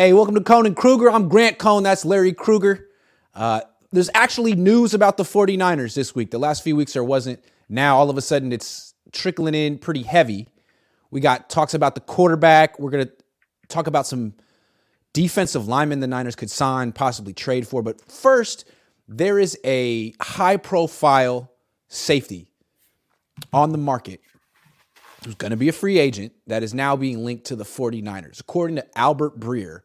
Hey, welcome to Cohn and Krueger. I'm Grant Cohn. That's Larry Krueger. Uh, there's actually news about the 49ers this week. The last few weeks there wasn't. Now, all of a sudden, it's trickling in pretty heavy. We got talks about the quarterback. We're going to talk about some defensive linemen the Niners could sign, possibly trade for. But first, there is a high profile safety on the market who's going to be a free agent that is now being linked to the 49ers. According to Albert Breer,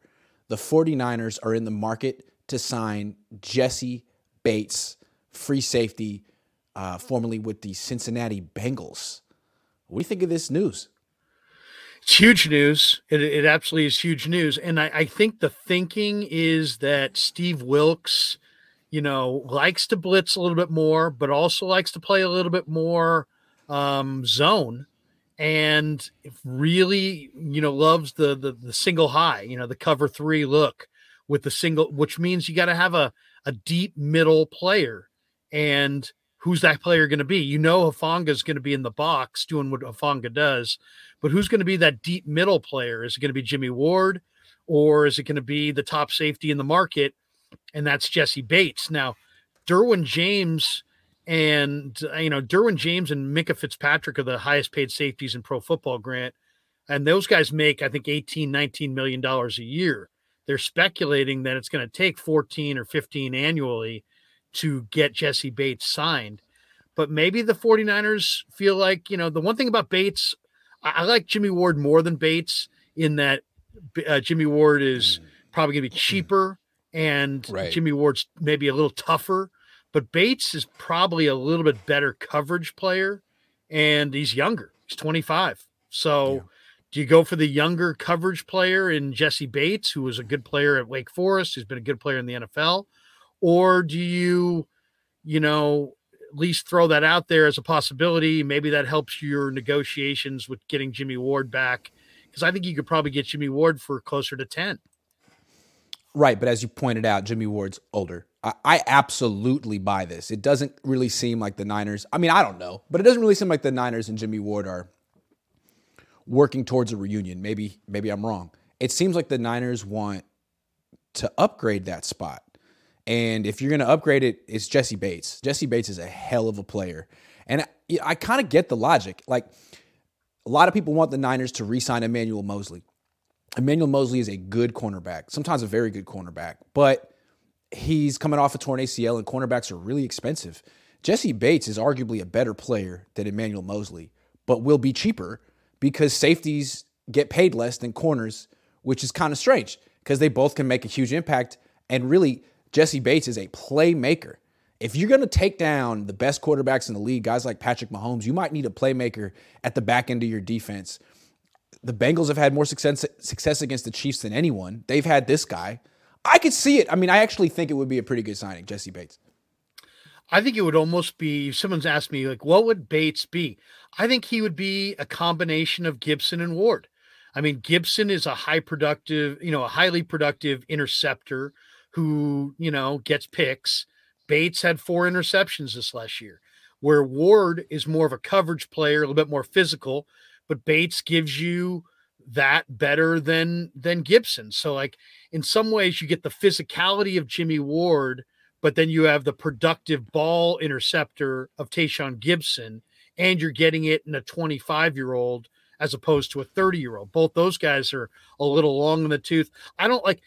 the 49ers are in the market to sign Jessie Bates, free safety, uh, formerly with the Cincinnati Bengals. What do you think of this news? It's huge news. It, it absolutely is huge news. And I, I think the thinking is that Steve Wilks, you know, likes to blitz a little bit more, but also likes to play a little bit more um, zone and really, you know, loves the, the the single high, you know, the cover three look with the single, which means you got to have a a deep middle player. And who's that player going to be? You know, Hufanga is going to be in the box doing what Hufanga does, but who's going to be that deep middle player? Is it going to be Jimmy Ward, or is it going to be the top safety in the market? And that's jessie Bates. Now, Derwin James and uh, you know, Derwin James and Minkah Fitzpatrick are the highest paid safeties in pro football, Grant. And those guys make, I think, 18, 19 million dollars a year. They're speculating that it's going to take 14 or 15 annually to get Jessie Bates signed. But maybe the 49ers feel like, you know, the one thing about Bates, I, I like Jimmy Ward more than Bates in that uh, Jimmy Ward is mm. probably going to be cheaper and right. Jimmy Ward's maybe a little tougher but Bates is probably a little bit better coverage player, and he's younger. He's 25. So, yeah. do you go for the younger coverage player in Jessie Bates, who was a good player at Wake Forest, who's been a good player in the NFL, or do you, you know, at least throw that out there as a possibility? Maybe that helps your negotiations with getting Jimmy Ward back, because I think you could probably get Jimmy Ward for closer to 10. Right, but as you pointed out, Jimmy Ward's older. I, absolutely buy this. It doesn't really seem like the Niners. I mean, I don't know, but it doesn't really seem like the Niners and Jimmy Ward are working towards a reunion. Maybe, maybe I'm wrong. It seems like the Niners want to upgrade that spot. And if you're going to upgrade it, it's Jessie Bates. Jessie Bates is a hell of a player. And I, I kind of get the logic. Like, a lot of people want the Niners to re sign Emmanuel Moseley. Emmanuel Moseley is a good cornerback, sometimes a very good cornerback, but he's coming off a torn ACL and cornerbacks are really expensive. Jessie Bates is arguably a better player than Emmanuel Moseley, but will be cheaper because safeties get paid less than corners, which is kind of strange because they both can make a huge impact. And really, Jessie Bates is a playmaker. If you're going to take down the best quarterbacks in the league, guys like Patrick Mahomes, you might need a playmaker at the back end of your defense the Bengals have had more success success against the Chiefs than anyone. They've had this guy. I could see it. I mean, I actually think it would be a pretty good signing, Jessie Bates. I think it would almost be. Someone's asked me like, what would Bates be? I think he would be a combination of Gipson and Ward. I mean, Gipson is a high productive, you know, a highly productive interceptor who, you know, gets picks. Bates had four interceptions this last year, where Ward is more of a coverage player, a little bit more physical, but Bates gives you that better than than Gipson. So like in some ways you get the physicality of Jimmy Ward, but then you have the productive ball interceptor of Tashaun Gipson, and you're getting it in a 25 year old as opposed to a 30 year old. Both those guys are a little long in the tooth. I don't like.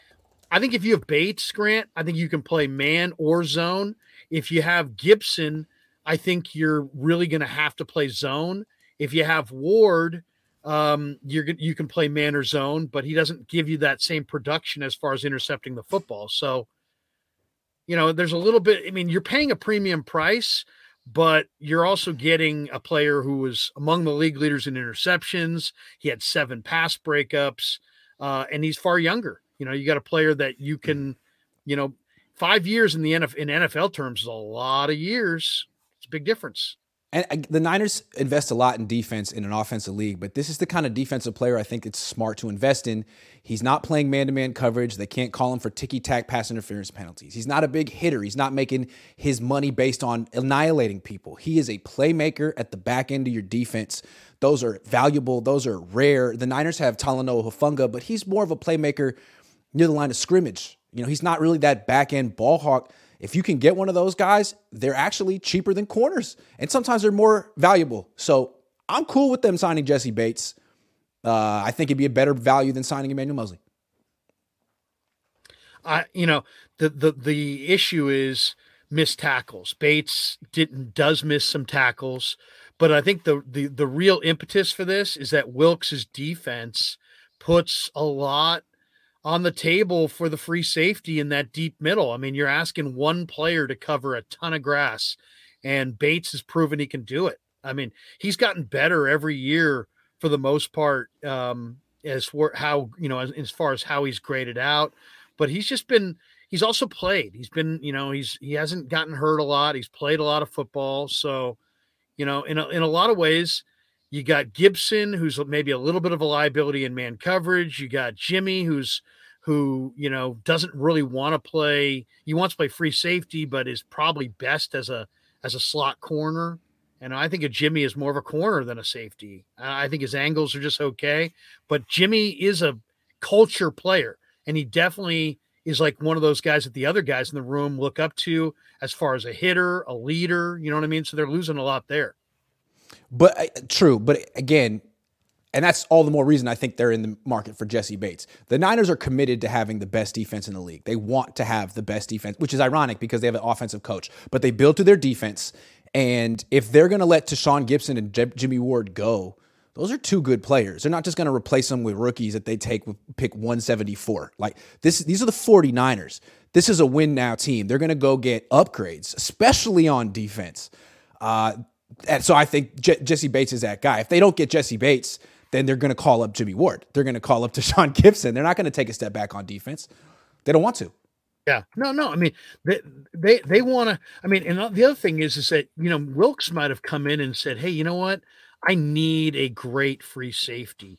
I think if you have Bates, Grant, I think you can play man or zone. If you have Gipson, I think you're really going to have to play zone if you have Ward, um, you're you can play man or zone, but he doesn't give you that same production as far as intercepting the football. So, you know, there's a little bit. I mean, you're paying a premium price, but you're also getting a player who was among the league leaders in interceptions. He had seven pass breakups, uh, and he's far younger. You know, you got a player that you can, you know, five years in the NFL, in NFL terms is a lot of years. It's a big difference. And uh, the Niners invest a lot in defense in an offensive league, but this is the kind of defensive player I think it's smart to invest in. He's not playing man to man coverage. They can't call him for ticky tack pass interference penalties. He's not a big hitter. He's not making his money based on annihilating people. He is a playmaker at the back end of your defense. Those are valuable, those are rare. The Niners have Talanoa Hufanga, but he's more of a playmaker near the line of scrimmage. You know, he's not really that back end ball hawk. If you can get one of those guys, they're actually cheaper than corners, and sometimes they're more valuable. So I'm cool with them signing Jessie Bates. Uh, I think it'd be a better value than signing Emmanuel Moseley. I, you know, the the the issue is missed tackles. Bates didn't does miss some tackles, but I think the the the real impetus for this is that Wilks's defense puts a lot on the table for the free safety in that deep middle. I mean, you're asking one player to cover a ton of grass, and Bates has proven he can do it. I mean, he's gotten better every year for the most part, um, as for how you know, as, as far as how he's graded out. But he's just been he's also played. He's been, you know, he's he hasn't gotten hurt a lot. He's played a lot of football. So, you know, in a, in a lot of ways, you got Gipson, who's maybe a little bit of a liability in man coverage. You got Jimmy, who's who you know doesn't really want to play. He wants to play free safety, but is probably best as a as a slot corner. And I think a Jimmy is more of a corner than a safety. I think his angles are just okay, but Jimmy is a culture player, and he definitely is like one of those guys that the other guys in the room look up to as far as a hitter, a leader. You know what I mean? So they're losing a lot there. But uh, true. But again, and that's all the more reason I think they're in the market for Jessie Bates. The Niners are committed to having the best defense in the league. They want to have the best defense, which is ironic because they have an offensive coach, but they build to their defense. And if they're going to let Tashaun Gipson and J- Jimmy Ward go, those are two good players. They're not just going to replace them with rookies that they take with pick 174. Like this, these are the 49ers. This is a win now team. They're going to go get upgrades, especially on defense. Uh, and so I think J- Jessie Bates is that guy. If they don't get Jessie Bates, then they're going to call up Jimmy Ward. They're going to call up Tashaun Gipson. They're not going to take a step back on defense. They don't want to. Yeah, no, no. I mean, they they they want to. I mean, and the other thing is, is that you know Wilks might have come in and said, "Hey, you know what? I need a great free safety."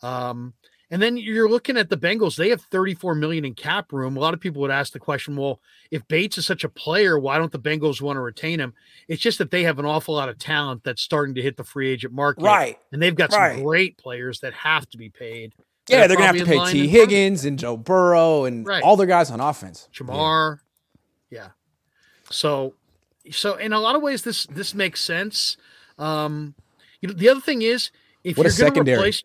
Um, and then you're looking at the Bengals; they have 34 million in cap room. A lot of people would ask the question, "Well, if Bates is such a player, why don't the Bengals want to retain him?" It's just that they have an awful lot of talent that's starting to hit the free agent market, right? And they've got some great players that have to be paid. Yeah, they're gonna have to pay Tee Higgins and Joe Burrow and right. all their guys on offense. Ja'Marr, yeah. yeah. So, so in a lot of ways, this this makes sense. Um, you know, the other thing is if what you're going to replace,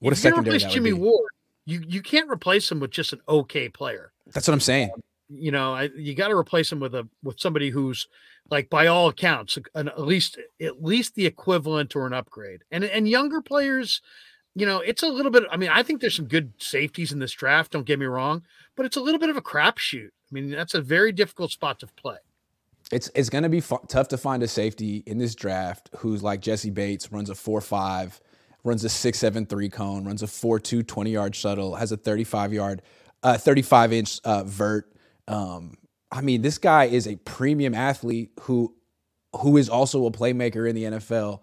what a secondary replace Jimmy Ward, you you can't replace him with just an okay player. That's what I'm saying. Um, you know, I, you got to replace him with a with somebody who's like by all accounts an, at least at least the equivalent or an upgrade. And and younger players, you know, it's a little bit. I mean, I think there's some good safeties in this draft. Don't get me wrong, but it's a little bit of a crapshoot. I mean, that's a very difficult spot to play. It's it's going to be f- tough to find a safety in this draft who's like Jessie Bates, runs a four five, runs a six seven three cone, runs a four two 20 yard shuttle, has a 35 yard, uh, 35 inch uh, vert. Um, I mean, this guy is a premium athlete who who is also a playmaker in the NFL.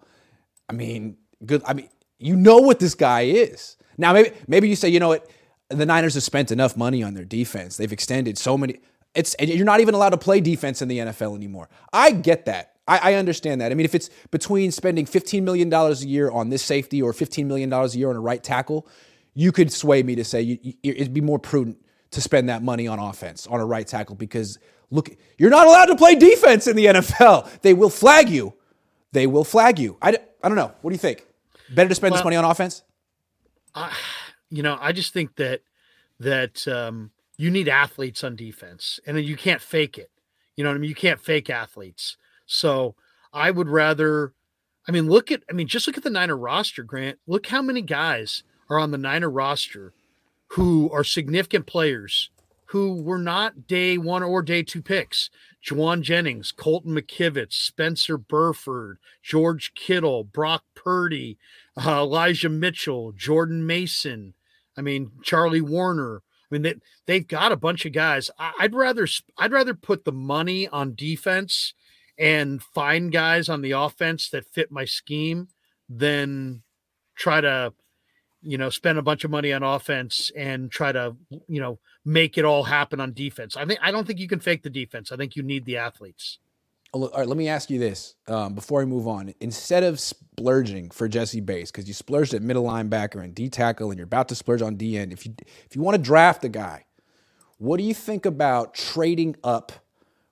I mean, good. I mean, you know what this guy is. Now, maybe maybe you say, you know what, the Niners have spent enough money on their defense. They've extended so many. It's you're not even allowed to play defense in the NFL anymore. I get that. I, I understand that. I mean, if it's between spending $15 million a year on this safety or $15 million a year on a right tackle, you could sway me to say you, you, it'd be more prudent to spend that money on offense on a right tackle because look, you're not allowed to play defense in the NFL. They will flag you. They will flag you. I, I don't know. What do you think? Better to spend well, this money on offense? I, you know, I just think that that um, you need athletes on defense, and then you can't fake it. You know what I mean? You can't fake athletes. So I would rather. I mean, look at. I mean, just look at the Niner roster, Grant. Look how many guys are on the Niner roster who are significant players who were not day one or day two picks. Jauan Jennings, Colton McKivitz, Spencer Burford, George Kittle, Brock Purdy, uh, Elijah Mitchell, Jordan Mason. I mean, Charlie Woerner. I mean, they, they've got a bunch of guys. I, I'd rather I'd rather put the money on defense and find guys on the offense that fit my scheme than try to you know spend a bunch of money on offense and try to you know make it all happen on defense. I think I don't think you can fake the defense. I think you need the athletes. All right, let me ask you this um, before I move on. Instead of splurging for jessie Bates, because you splurged at middle linebacker and D tackle, and you're about to splurge on D end, if you if you want to draft a guy, what do you think about trading up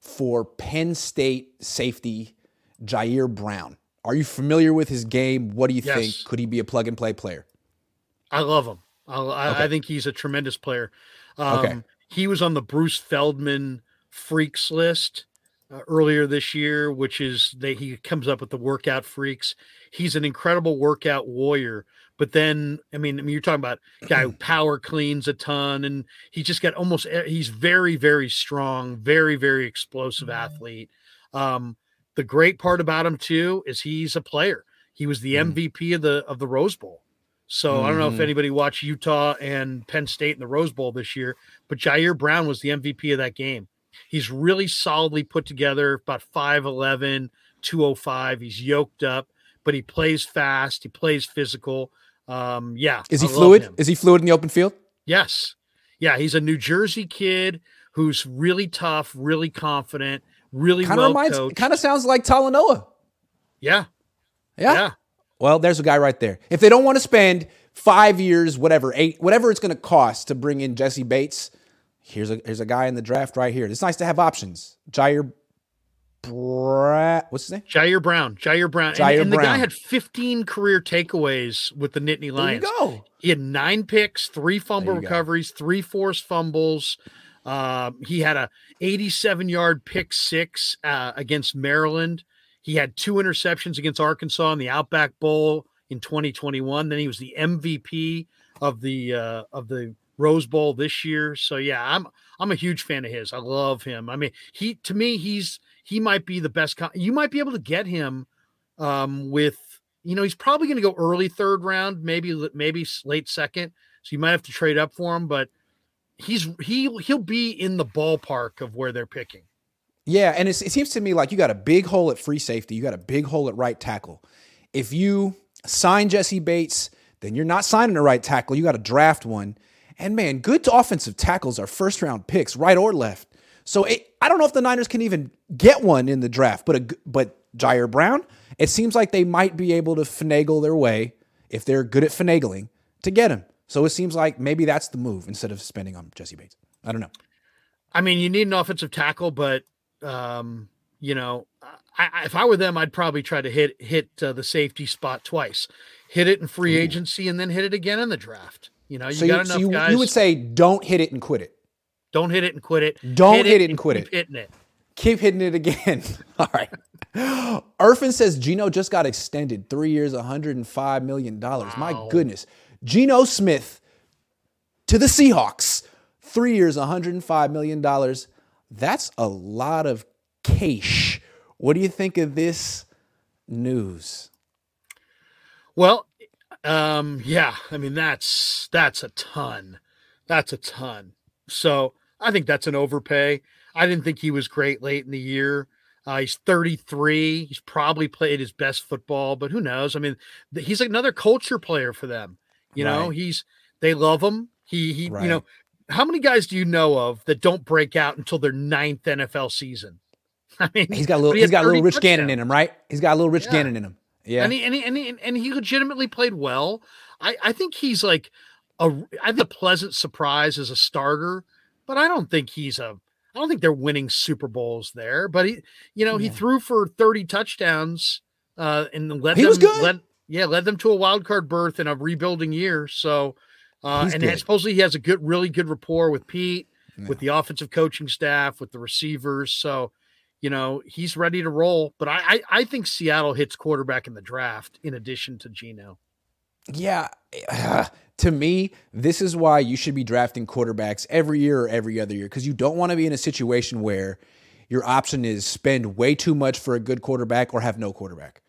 for Penn State safety Ji'Ayir Brown? Are you familiar with his game? What do you yes. think? Could he be a plug and play player? I love him. I, okay. I think he's a tremendous player. Um, okay. He was on the Bruce Feldman freaks list uh, earlier this year, which is that he comes up with the workout freaks. He's an incredible workout warrior. But then, I mean, I mean, you're talking about guy who power cleans a ton, and he just got almost. He's very, very strong, very, very explosive mm-hmm. athlete. Um, the great part about him too is he's a player. He was the mm. MVP of the of the Rose Bowl. So mm-hmm. I don't know if mm-hmm. anybody watched Utah and Penn State in the Rose Bowl this year, but Ji'Ayir Brown was the MVP of that game. He's really solidly put together, about 5'11, 205. He's yoked up, but he plays fast. He plays physical. Um, yeah. Is he fluid? Is he fluid in the open field? Yes. Yeah. He's a New Jersey kid who's really tough, really confident, really kind of reminds. Kind of sounds like Talanoa. Yeah. Yeah. Yeah. Well, there's a guy right there. If they don't want to spend five years, whatever, eight, whatever it's going to cost to bring in Jessie Bates, here's a here's a guy in the draft right here. It's nice to have options. Ji'Ayir Bra- what's his name? Ji'Ayir Brown. Ji'Ayir Brown. Ji'Ayir and, and Brown. the guy had 15 career takeaways with the Nittany Lions. There you go. He had nine picks, three fumble recoveries, go. three forced fumbles. Uh, he had a 87 yard pick six uh, against Maryland. He had two interceptions against Arkansas in the Outback Bowl in 2021. Then he was the MVP of the uh, of the Rose Bowl this year. So yeah, I'm I'm a huge fan of his. I love him. I mean, he to me he's he might be the best. Con- you might be able to get him um, with you know he's probably going to go early third round, maybe maybe late second. So you might have to trade up for him, but he's he he'll be in the ballpark of where they're picking. Yeah, and it seems to me like you got a big hole at free safety, you got a big hole at right tackle. If you sign Jessie Bates, then you're not signing a right tackle. You got to draft one. And man, good offensive tackles are first round picks, right or left. So it, I don't know if the Niners can even get one in the draft, but a, but Ji'Ayir Brown, it seems like they might be able to finagle their way if they're good at finagling to get him. So it seems like maybe that's the move instead of spending on Jessie Bates. I don't know. I mean, you need an offensive tackle, but um, you know, I, if I were them, I'd probably try to hit hit uh, the safety spot twice, hit it in free agency, and then hit it again in the draft. You know, you so got you, enough so you, guys. You would say don't hit it and quit it. Don't hit it and quit it. Don't hit, hit it, and, and quit it. Hitting it. Keep hitting it again. All right. Irfin says Geno just got extended three years, $105 million. Wow. My goodness. Geno Smith to the Seahawks, three years, $105 million. That's a lot of cash. What do you think of this news? Well, um, yeah, I mean that's that's a ton. That's a ton. So I think that's an overpay. I didn't think he was great late in the year. Uh, he's 33. He's probably played his best football, but who knows? I mean, he's another culture player for them. You right. know, he's they love him. He he, right. you know, how many guys do you know of that don't break out until their ninth NFL season? I mean, he's got a little, he has got a little Rich touchdowns. Gannon in him, right? He's got a little Rich yeah. Gannon in him. Yeah, and he, and he and he and he legitimately played well. I I think he's like a I think a pleasant surprise as a starter, but I don't think he's a I don't think they're winning Super Bowls there. But he, you know, yeah. he threw for thirty touchdowns uh, and led he them, was good. Led, yeah, led them to a wild card berth in a rebuilding year. So uh, and supposedly he has a good, really good rapport with Pete, yeah. with the offensive coaching staff, with the receivers. So, you know, he's ready to roll. But I, I, I think Seattle hits quarterback in the draft in addition to Geno. Yeah. To me, this is why you should be drafting quarterbacks every year or every other year because you don't want to be in a situation where your option is spend way too much for a good quarterback or have no quarterback.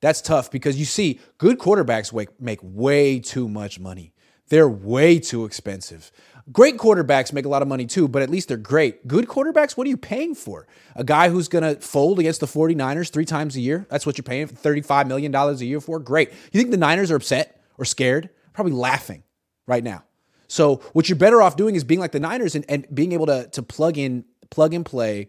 That's tough because you see good quarterbacks make way too much money. They're way too expensive. Great quarterbacks make a lot of money too, but at least they're great. Good quarterbacks, what are you paying for? A guy who's going to fold against the 49ers three times a year? That's what you're paying $35 million a year for? Great. You think the Niners are upset or scared? Probably laughing right now. So what you're better off doing is being like the Niners and, and being able to, to plug in, plug and play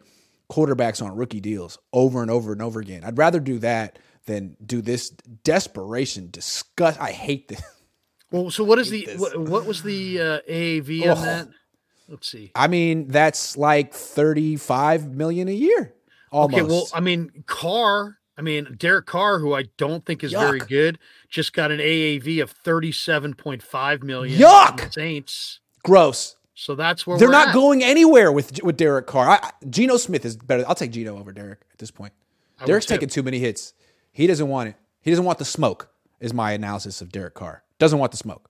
quarterbacks on rookie deals over and over and over again. I'd rather do that than do this desperation, disgust. I hate this. Well, so what is the what, what, was the uh, AAV on that? Let's see. I mean, that's like thirty-five million a year. Almost. Okay, well, I mean, Carr. I mean, Derek Carr, who I don't think is Yuck. very good, just got an AAV of thirty-seven point five million. Yuck! Saints. Gross. So that's where they're not at. going anywhere with with Derek Carr. I, Geno Smith is better. I'll take Geno over Derek at this point. I Derek's taking too many hits. He doesn't want it. He doesn't want the smoke. Is my analysis of Derek Carr. Doesn't want the smoke.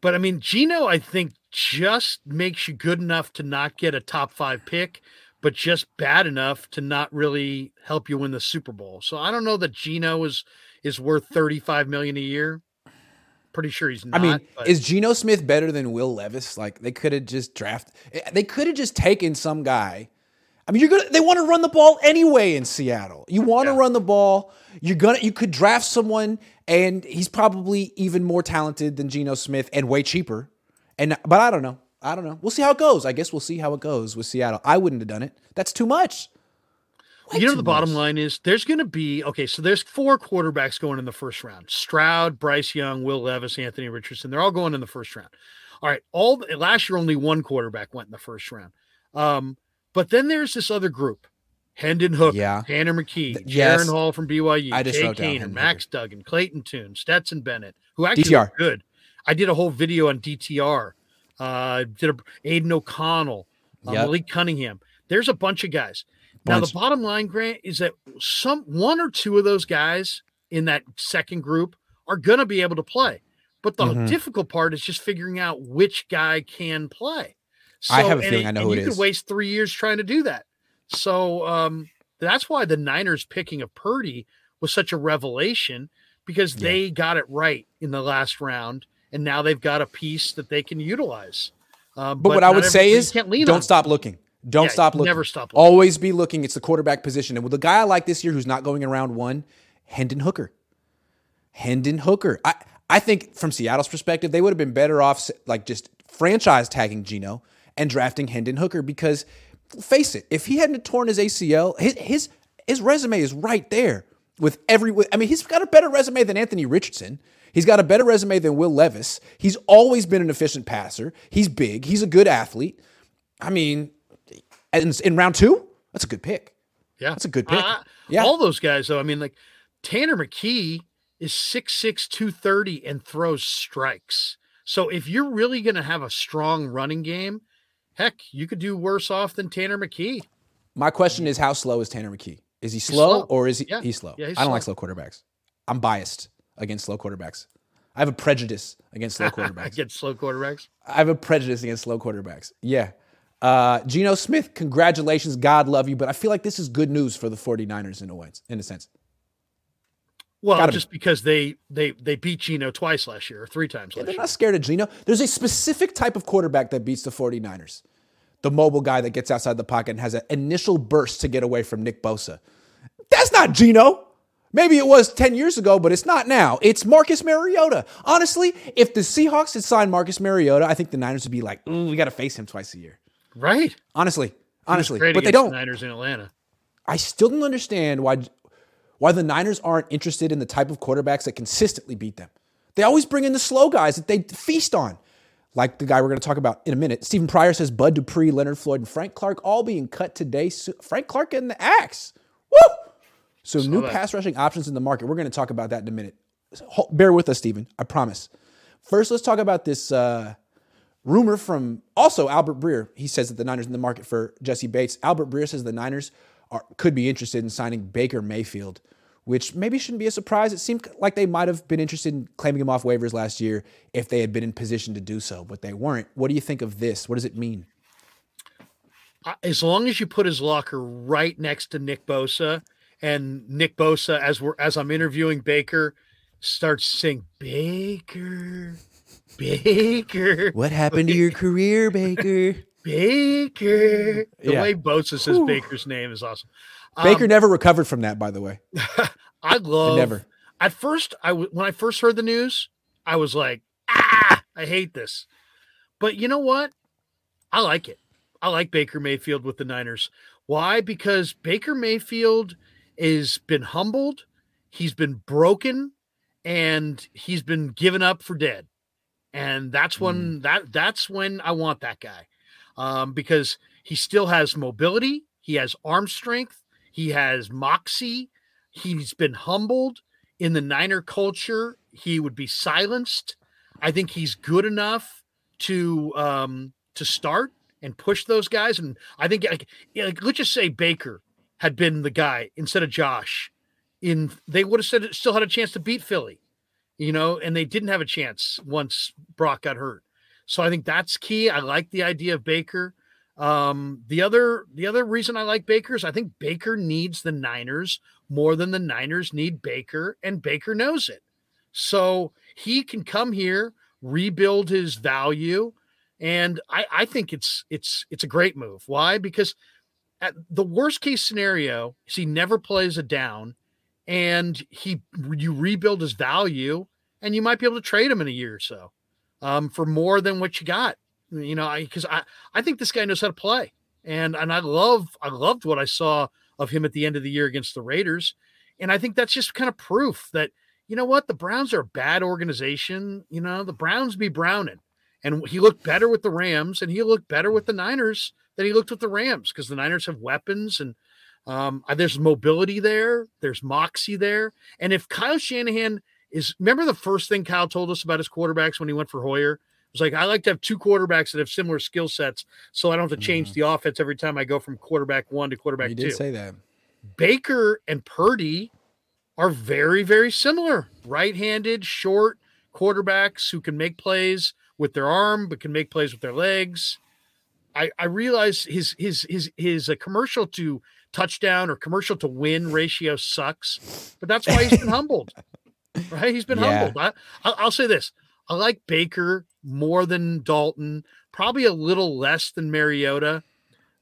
But I mean, Geno, I think just makes you good enough to not get a top five pick, but just bad enough to not really help you win the Super Bowl. So I don't know that Geno is is worth thirty five million a year. Pretty sure he's not. I mean, but. is Geno Smith better than Will Levis? Like they could have just drafted. Eh, they could have just taken some guy. I mean, you're gonna. They want to run the ball anyway in Seattle. You want to yeah. run the ball. You're gonna. You could draft someone, and he's probably even more talented than Geno Smith and way cheaper. And but I don't know. I don't know. We'll see how it goes. I guess we'll see how it goes with Seattle. I wouldn't have done it. That's too much. Way you know, the much. bottom line is there's going to be okay. So there's four quarterbacks going in the first round: Stroud, Bryce Young, Will Levis, Anthony Richardson. They're all going in the first round. All right. All last year, only one quarterback went in the first round. Um, but then there's this other group: Hendon Hooker, yeah. Tanner McKee, Th- yes. Jaren Hall from BYU, I just Jake Haener, Max Hooker. Duggan, Clayton Tune, Stetson Bennett, who actually DTR. good. I did a whole video on DTR. Uh, did a Aidan O'Connell, uh, yep. Malik Cunningham. There's a bunch of guys. Now the bottom line, Grant, is that some one or two of those guys in that second group are going to be able to play, but the mm-hmm. difficult part is just figuring out which guy can play. So, I have a feeling it, I know who you could waste three years trying to do that. So um, that's why the Niners picking of Purdy was such a revelation because yeah. they got it right in the last round, and now they've got a piece that they can utilize. Uh, but, but, what I would say is, don't stop looking. Don't yeah, stop looking. Never stop. Looking. Always be looking. It's the quarterback position. And with the guy I like this year who's not going around one, Hendon Hooker. Hendon Hooker. I, I think from Seattle's perspective, they would have been better off like just franchise tagging Geno and drafting Hendon Hooker because face it, if he hadn't torn his ACL, his his, his resume is right there with every I mean, he's got a better resume than Anthony Richardson. He's got a better resume than Will Levis. He's always been an efficient passer. He's big. He's a good athlete. I mean, in, in round two, that's a good pick. Yeah, that's a good pick. Uh, yeah, all those guys though. I mean, like Tanner McKee is 6'6", 230 and throws strikes. So if you're really going to have a strong running game, heck, you could do worse off than Tanner McKee. My question is, how slow is Tanner McKee? Is he slow, slow. or is he? Yeah. He's slow. Yeah, he's I don't slow. like slow quarterbacks. I'm biased against slow quarterbacks. I have a prejudice against slow quarterbacks. against slow quarterbacks. I have a prejudice against slow quarterbacks. Yeah. Uh, Geno Smith, congratulations. God love you. But I feel like this is good news for the 49ers in a way, in a sense. Well, Gotta just be. because they they they beat Geno twice last year or three times yeah, they're year. not scared of Geno. There's a specific type of quarterback that beats the 49ers. The mobile guy that gets outside the pocket and has an initial burst to get away from Nick Bosa. That's not Geno. Maybe it was 10 years ago, but it's not now. It's Marcus Mariota. Honestly, if the Seahawks had signed Marcus Mariota, I think the Niners would be like, ooh, we got to face him twice a year. Right. Honestly, honestly, but they don't. The Niners in Atlanta. I still don't understand why why the Niners aren't interested in the type of quarterbacks that consistently beat them. They always bring in the slow guys that they feast on. Like the guy we're going to talk about in a minute. Stephen Pryor says Bud Dupree, Leonard Floyd, and Frank Clark all being cut today. Frank Clark getting the axe. Woo! So new that. pass rushing options in the market. We're going to talk about that in a minute. Bear with us, Stephen. I promise. First, let's talk about this uh, Rumor from also Albert Breer. He says that the Niners in the market for Jessie Bates. Albert Breer says the Niners are, could be interested in signing Baker Mayfield, which maybe shouldn't be a surprise. It seemed like they might have been interested in claiming him off waivers last year if they had been in position to do so, but they weren't. What do you think of this? What does it mean? As long as you put his locker right next to Nick Bosa, and Nick Bosa, as we're as I'm interviewing Baker, starts saying Baker, Baker. What happened to your career, Baker? Baker. The yeah. way Bosa says Ooh. Baker's name is awesome. Baker um, never recovered from that, by the way. I love. never. At first, I w- when I first heard the news, I was like, ah, I hate this. But you know what? I like it. I like Baker Mayfield with the Niners. Why? Because Baker Mayfield has been humbled, he's been broken, and he's been given up for dead. And that's when mm. that that's when I want that guy. Um, because he still has mobility, he has arm strength, he has moxie, he's been humbled in the Niner culture. He would be silenced. I think he's good enough to um to start and push those guys. And I think like, like let's just say Baker had been the guy instead of Josh. In they would have said still had a chance to beat Philly, you know, and they didn't have a chance once Brock got hurt. So I think that's key. I like the idea of Baker. Um, the other the other reason I like Baker is I think Baker needs the Niners more than the Niners need Baker, and Baker knows it. So he can come here, rebuild his value, and I, I think it's it's it's a great move. Why? Because at the worst case scenario is he never plays a down, and he you rebuild his value, and you might be able to trade him in a year or so, um, for more than what you got. You know, because I, I I think this guy knows how to play, and and I love I loved what I saw of him at the end of the year against the Raiders, and I think that's just kind of proof that you know what the Browns are a bad organization. You know, the Browns be browning and he looked better with the Rams, and he looked better with the Niners than he looked with the Rams because the Niners have weapons and um, uh, there's mobility there, there's moxie there, and if Kyle Shanahan is, remember the first thing Kyle told us about his quarterbacks when he went for Hoyer. It was like I like to have two quarterbacks that have similar skill sets, so I don't have to change mm-hmm. the offense every time I go from quarterback one to quarterback he two. Did say that Baker and Purdy are very, very similar. Right-handed, short quarterbacks who can make plays with their arm, but can make plays with their legs. I, I realize his his his his a commercial to touchdown or commercial to win ratio sucks, but that's why he's been humbled. Right? He's been yeah. humbled. I, I'll say this: I like Baker more than Dalton, probably a little less than Mariota.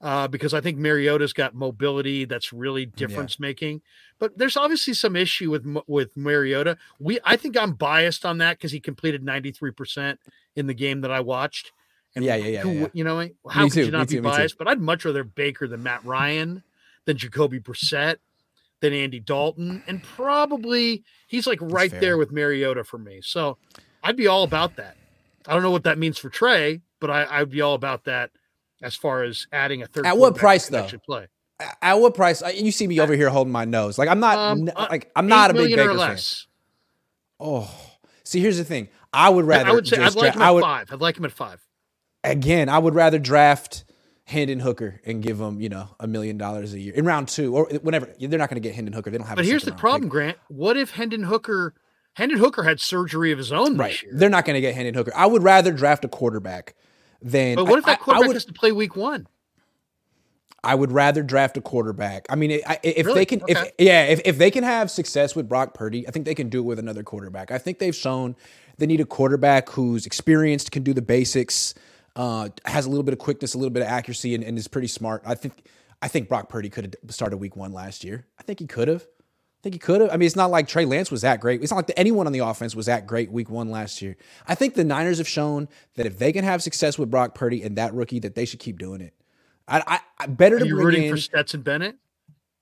Uh, because I think Mariota's got mobility that's really difference making. But there's obviously some issue with with Mariota. We I think I'm biased on that because he completed 93 percent in the game that I watched. And yeah, yeah, yeah. Who, yeah. You know, how could you not be too, biased? But I'd much rather Baker than Matt Ryan, than Jacoby Brissett, than Andy Dalton, and probably he's like right there with Mariota for me. So I'd be all about that. I don't know what that means for Trey, but I, I'd be all about that as far as adding a third. At what price though? Play. At what price? You see me over here holding my nose. Like I'm not. Um, uh, like I'm not a big Baker fan. Oh, see, here's the thing. I would rather. I would say I'd like him at would, five. I'd like him at five. Again, I would rather draft Hendon Hooker and give him, you know, a million dollars a year in round two or whenever. They're not going to get Hendon Hooker. They don't have. But here's the problem, pick. Grant. What if Hendon Hooker? Hendon Hooker had surgery of his own right. They're not going to get Hendon Hooker. I would rather draft a quarterback than. But what if that quarterback I, I would, has to play week one? I would rather draft a quarterback. I mean, if really? they can, okay. if yeah, if, if they can have success with Brock Purdy, I think they can do it with another quarterback. I think they've shown they need a quarterback who's experienced, can do the basics, uh, has a little bit of quickness, a little bit of accuracy, and, and is pretty smart. I think I think Brock Purdy could have started Week One last year. I think he could have. I think he could have. I mean, it's not like Trey Lance was that great. It's not like the, anyone on the offense was that great Week One last year. I think the Niners have shown that if they can have success with Brock Purdy and that rookie, that they should keep doing it. I, I, I better Are to you bring rooting in, for Stetson Bennett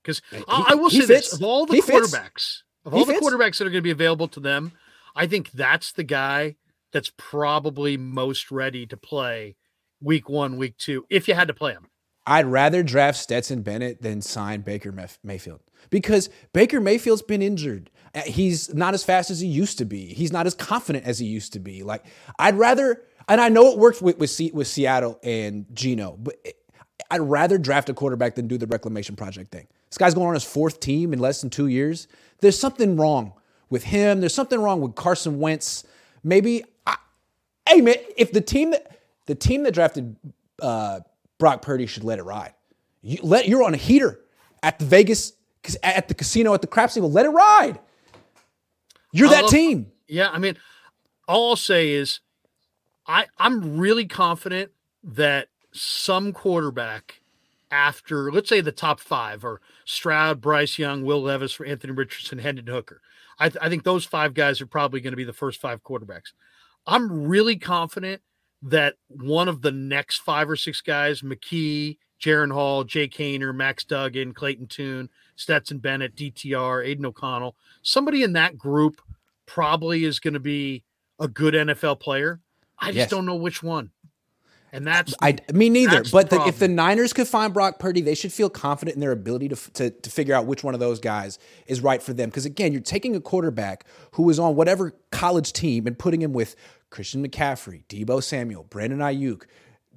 because I, I, will say this: of all the he quarterbacks, fits. of all he the fits. quarterbacks that are going to be available to them, I think that's the guy that's probably most ready to play week one, week two, if you had to play him. I'd rather draft Stetson Bennett than sign Baker Mayfield because Baker Mayfield's been injured. Uh, he's not as fast as he used to be. He's not as confident as he used to be. Like I'd rather, and I know it worked with with, with Seattle and Geno, but I'd rather draft a quarterback than do the reclamation project thing. This guy's going on his fourth team in less than two years. There's something wrong with him. There's something wrong with Carson Wentz. Maybe hey man, if the team that the team that drafted uh, Brock Purdy should let it ride. You let you're on a heater at the Vegas at the casino at the craps table. Let it ride. You're that love, team. Yeah, I mean, all I'll say is, I I'm really confident that some quarterback after let's say the top five or Stroud, Bryce Young, Will Levis, for Anthony Richardson, Hendon Hooker. I, th- I think those five guys are probably going to be the first five quarterbacks. I'm really confident that one of the next five or six guys, McKee, Jaren Hall, Jake Haener, Max Duggan, Clayton Tune, Stetson Bennett, DTR, Aidan O'Connell, somebody in that group probably is going to be a good NFL player. I just Yes. don't know which one. And that's I me neither. That's the But the, if the. Niners could find Brock Purdy, they should feel confident in their ability to, to to figure out which one of those guys is right for them. Because again, you're taking a quarterback who is on whatever college team and putting him with Christian McCaffrey, Deebo Samuel, Brandon Aiyuk,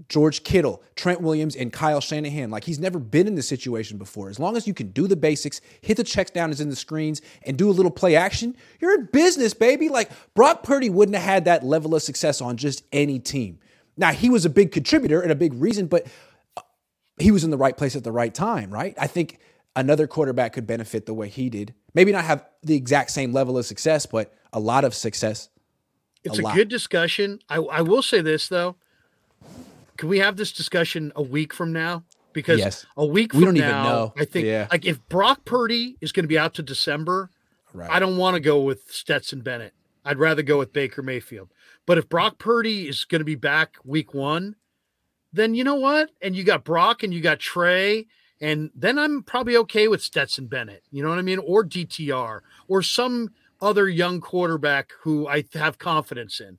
George Kittle, Trent Williams, and Kyle Shanahan. Like he's never been in this situation before. As long as you can do the basics, hit the checks down as in the screens, and do a little play action, you're in business, baby. Like Brock Purdy wouldn't have had that level of success on just any team. Now he was a big contributor and a big reason, but uh, he was in the right place at the right time, right? I think another quarterback could benefit the way he did. Maybe not have the exact same level of success, but a lot of success. It's a a, good discussion. I, I will say this though. Can we have this discussion a week from now? Because Yes. a week We from don't even now, know. I think Yeah. like if Brock Purdy is going to be out to December, Right. I don't want to go with Stetson Bennett. I'd rather go with Baker Mayfield. But if Brock Purdy is going to be back week one, then you know what? And you got Brock and you got Trey, and then I'm probably okay with Stetson Bennett. You know what I mean? Or DTR or some other young quarterback who I have confidence in.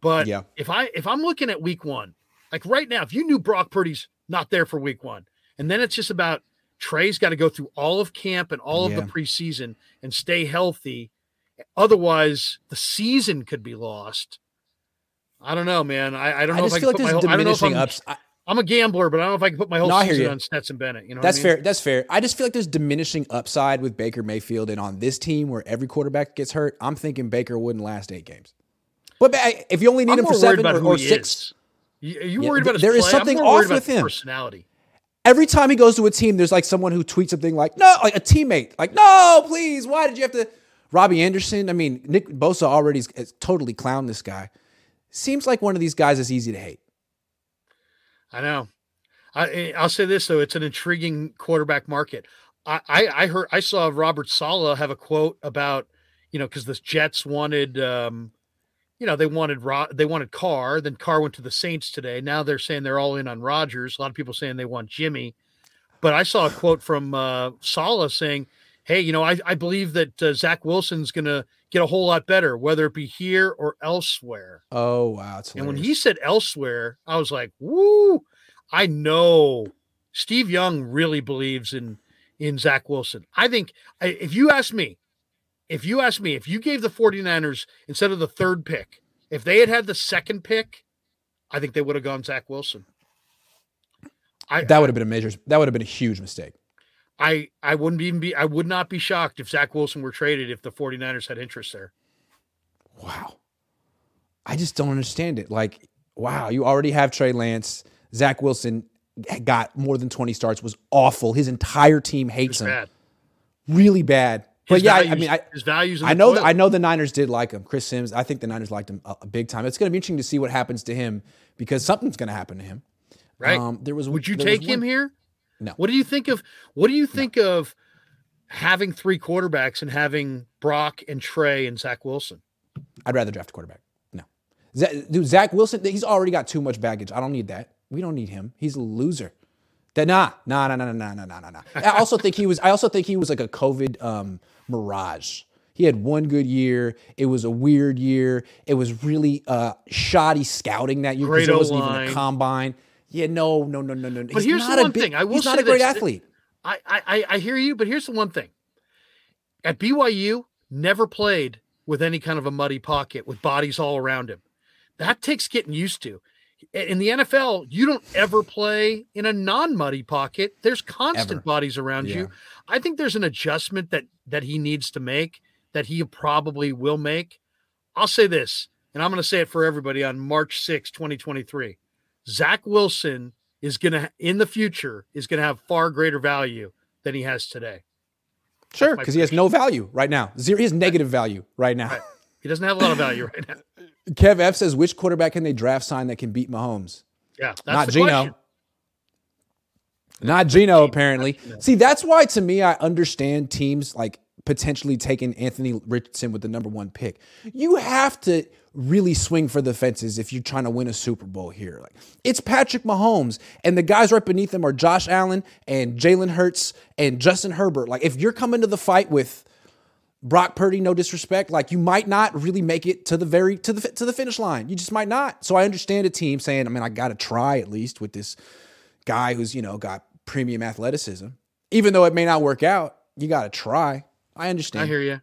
But Yeah. if I if I'm looking at week one, like right now, if you knew Brock Purdy's not there for week one, and then it's just about Trey's got to go through all of camp and all of Yeah. the preseason and stay healthy. Otherwise, the season could be lost. I don't know, man. I, I don't I know if I can like put my whole, I don't know if I'm, ups. I- I'm a gambler, but I don't know if I can put my whole No, season on Stetson Bennett. You know, That's what I mean? fair. That's fair. I just feel like there's diminishing upside with Baker Mayfield, and on this team where every quarterback gets hurt, I'm thinking Baker wouldn't last eight games. But if you only need I'm him for seven or, or six, is. You, are you Yeah, worried about his there is play? something I'm more off with him. Personality. every time he goes to a team, there's like someone who tweets something like, no, like a teammate, like, no, please, why did you have to? Robbie Anderson, I mean, Nick Bosa already is, is totally clowned this guy. Seems like one of these guys is easy to hate. I know. I, I'll say this though: it's an intriguing quarterback market. I, I, I heard I saw Robert Saleh have a quote about you know because the Jets wanted um, you know they wanted Ro- they wanted Carr, then Carr went to the Saints today. Now they're saying they're all in on Rodgers. A lot of people saying they want Jimmy, but I saw a quote from uh, Sala saying, "Hey, you know I, I believe that uh, Zach Wilson's going to get a whole lot better, whether it be here or elsewhere." Oh wow, And when he said elsewhere, I was like, woo, I know Steve Young really believes in in Zach Wilson. I think I- if you ask me, if you ask me, if you gave the 49ers instead of the third pick, if they had had the second pick, I think they would have gone Zach Wilson. I that would have been a major. That would have been a huge mistake. I I wouldn't even be I would not be shocked if Zach Wilson were traded if the 49ers had interest there. Wow. I just don't understand it. Like, wow, you already have Trey Lance. Zach Wilson got more than 20 starts, was awful. His entire team hates him. bad. Really bad. But yeah, I- I mean, I, his values. I know that I know the Niners did like him. Chris Sims, I think the Niners liked him a, a big time. It's going to be interesting to see what happens to him because something's going to happen to him. right? Um, there was Would you take him here? No. What do you think of what do you think of having three quarterbacks and having Brock and Trey and Zach Wilson? I'd rather draft a quarterback. No, Z- dude, Zach Wilson, he's already got too much baggage. I don't need that. We don't need him. He's a loser. That nah, nah, nah, nah, nah, nah, nah, nah, nah. I also think he was. I also think he was like a COVID um, mirage. He had one good year. It was a weird year. It was really uh, shoddy scouting that year because it wasn't even O-line. a combine. Yeah, no, no, no, no, no. But here's the one thing. I will he's not a great this. athlete. I, I I- I hear you, but here's the one thing. At BYU, never played with any kind of a muddy pocket with bodies all around him. That takes getting used to. In the NFL, you don't ever play in a non-muddy pocket. There's constant Ever. bodies around Yeah. you. I think there's an adjustment that that he needs to make that he probably will make. I'll say this, and I'm going to say it for everybody on March 6, 2023. Zach Wilson is going to in the future is going to have far greater value than he has today. Sure, because he has no value right now. Zero. He has negative value right now. Right. He doesn't have a lot of value right now. Kev F says, which quarterback can they draft sign that can beat Mahomes? Yeah, that's Not the Geno. question. Not Geno, apparently. See, that's why to me, I understand teams like potentially taking Anthony Richardson with the number one pick. You have to really swing for the fences if you're trying to win a Super Bowl here. Like it's Patrick Mahomes, and the guys right beneath him are Josh Allen and Jalen Hurts and Justin Herbert. Like if you're coming to the fight with Brock Purdy, no disrespect, like you might not really make it to the very to the to the finish line. You just might not. So I understand a team saying, I mean, I got to try at least with this guy who's you know got premium athleticism, even though it may not work out. You got to try. I understand. I hear you.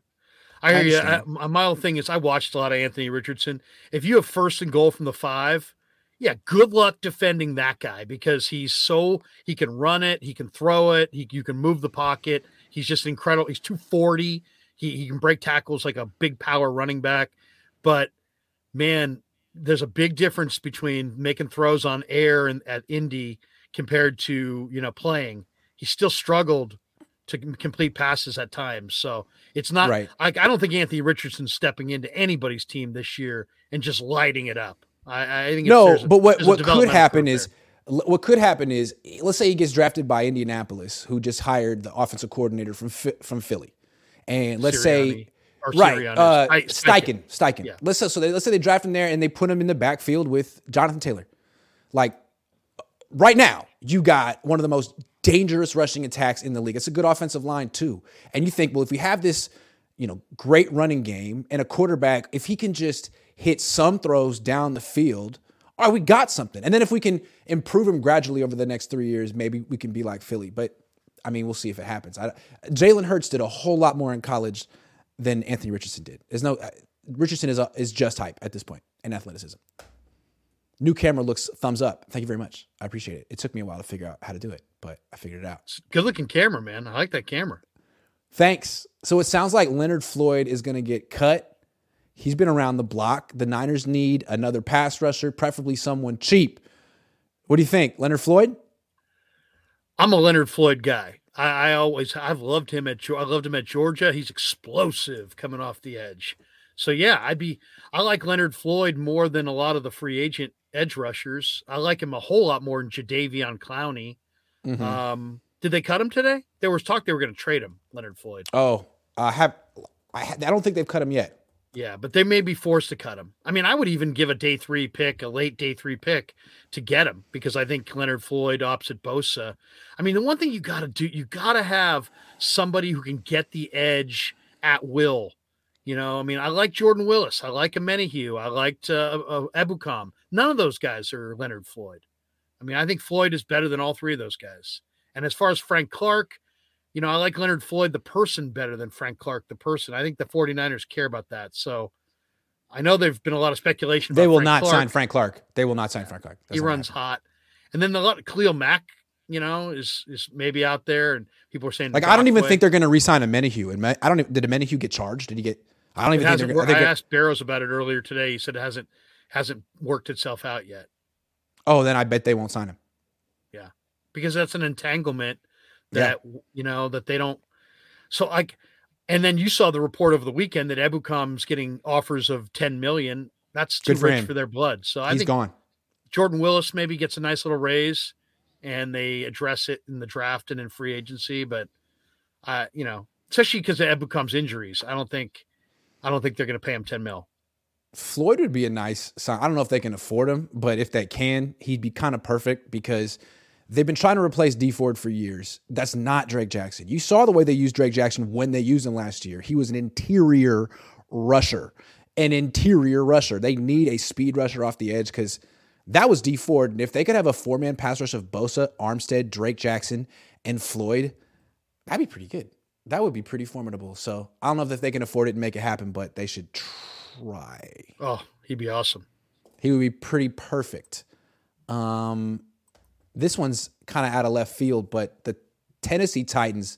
I hear you. I, my whole thing is I watched a lot of Anthony Richardson. If you have first and goal from the five, yeah, good luck defending that guy because he's so he can run it, he can throw it, he you can move the pocket. He's just incredible. He's 240. He, he can break tackles like a big power running back. But man, there's a big difference between making throws on air and at Indy compared to you know playing. He still struggled to complete passes at times. So it's not right. I, I don't think Anthony Richardson's stepping into anybody's team this year and just lighting it up. I, I think no, but what what could happen is what could happen is let's say he gets drafted by Indianapolis, who just hired the offensive coordinator from from Philly, and let's Sirianni. say. right, uh, Steichen, Steichen. Yeah. Let's say, so they, let's say they draft him there and they put him in the backfield with Jonathan Taylor. Like right now, you got one of the most dangerous rushing attacks in the league. It's a good offensive line too. And you think, well, if we have this, you know, great running game and a quarterback, if he can just hit some throws down the field, all right, we got something. And then if we can improve him gradually over the next three years, maybe we can be like Philly. But I mean, we'll see if it happens. Jalen Hurts did a whole lot more in college than Anthony Richardson did. There's no uh, Richardson is a, is just hype at this point in athleticism. New camera looks thumbs up. Thank you very much. I appreciate it. It took me a while to figure out how to do it, but I figured it out. Good looking camera, man. I like that camera. Thanks. So it sounds like Leonard Floyd is going to get cut. He's been around the block. The Niners need another pass rusher, preferably someone cheap. What do you think, Leonard Floyd? I'm a Leonard Floyd guy. I, I always I've loved him at I loved him at Georgia. He's explosive coming off the edge. So yeah, I'd be I like Leonard Floyd more than a lot of the free agent edge rushers. I like him a whole lot more than Jadeveon Clowney. Mm-hmm. Um, did they cut him today? There was talk they were going to trade him, Leonard Floyd. Oh, I have. I, I don't think they've cut him yet. Yeah, but they may be forced to cut him. I mean, I would even give a day three pick, a late day three pick to get him because I think Leonard Floyd opposite Bosa. I mean, the one thing you got to do, you got to have somebody who can get the edge at will. You know, I mean, I like Jordan Willis. I like Omenihu. I liked uh, uh, Ebukam. None of those guys are Leonard Floyd. I mean, I think Floyd is better than all three of those guys. And as far as Frank Clark, you know, I like Leonard Floyd, the person, better than Frank Clark, the person. I think the 49ers care about that. So I know there's been a lot of speculation. They will Frank not Clark. sign Frank Clark. They will not sign Frank Clark. That's he runs hot. And then the lot Khalil Mack, you know, is is maybe out there, and people are saying like I don't even way. think they're going to re-sign a Omenihu. And I don't. Did Omenihu get charged? Did he get? I don't even think they're. I, I asked Barrows about it earlier today. He said it hasn't hasn't worked itself out yet. Oh, then I bet they won't sign him. Yeah, because that's an entanglement that yeah. you know that they don't. So like, and then you saw the report over the weekend that Ebukam's getting offers of ten million. That's too for rich him. for their blood. So I He's think gone. Jordan Willis maybe gets a nice little raise, and they address it in the draft and in free agency. But, uh, you know, especially because of Ebukam's injuries, I don't think, I don't think they're going to pay him ten mil. Floyd would be a nice sign. I don't know if they can afford him, but if they can, he'd be kind of perfect because they've been trying to replace D Ford for years. That's not Drake Jackson. You saw the way they used Drake Jackson when they used him last year. He was an interior rusher, an interior rusher. They need a speed rusher off the edge because that was D Ford. And if they could have a four man pass rush of Bosa, Armstead, Drake Jackson, and Floyd, that'd be pretty good. That would be pretty formidable. So I don't know if they can afford it and make it happen, but they should try. Oh, he'd be awesome. He would be pretty perfect. Um, this one's kind of out of left field, but the Tennessee Titans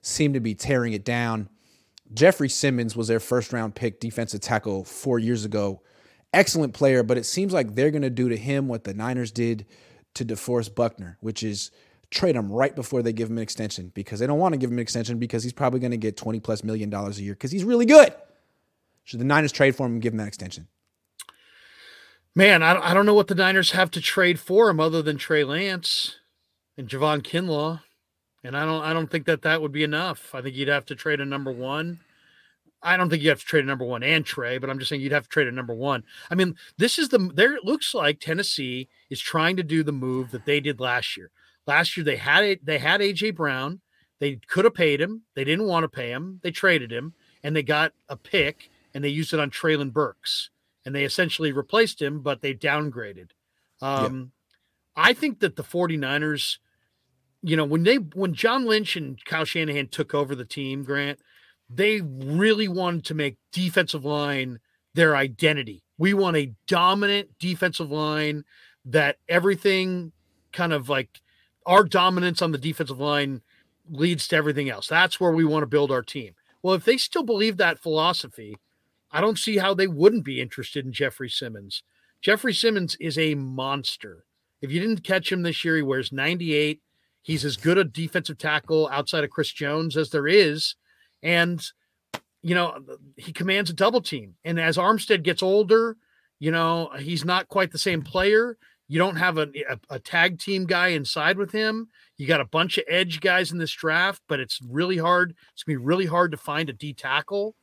seem to be tearing it down. Jeffrey Simmons was their first round pick defensive tackle four years ago. Excellent player, but it seems like they're going to do to him what the Niners did to DeForest Buckner, which is trade him right before they give him an extension because they don't want to give him an extension because he's probably going to get 20 plus million dollars a year because he's really good. Should the Niners trade for him and give him that extension? Man, I, I don't know what the Niners have to trade for him other than Trey Lance and Javon Kinlaw. And I don't I don't think that that would be enough. I think you'd have to trade a number one. I don't think you have to trade a number one and Trey, but I'm just saying you'd have to trade a number one. I mean, this is the there. It looks like Tennessee is trying to do the move that they did last year. Last year they had it. They had AJ Brown. They could have paid him. They didn't want to pay him. They traded him, and they got a pick, and they used it on Treylon Burks, and they essentially replaced him, but they downgraded. Um, yeah. I think that the 49ers – you know, when they when John Lynch and Kyle Shanahan took over the team, Grant, they really wanted to make defensive line their identity. We want a dominant defensive line that everything kind of like our dominance on the defensive line leads to everything else. That's where we want to build our team. Well, if they still believe that philosophy, I don't see how they wouldn't be interested in Jeffrey Simmons. Jeffrey Simmons is a monster. If you didn't catch him this year, he wears 98 He's as good a defensive tackle outside of Chris Jones as there is. And, you know, he commands a double team. And as Armstead gets older, you know, he's not quite the same player. You don't have a, a, a, tag team guy inside with him. You got a bunch of edge guys in this draft, but it's really hard. It's gonna be really hard to find a D tackle.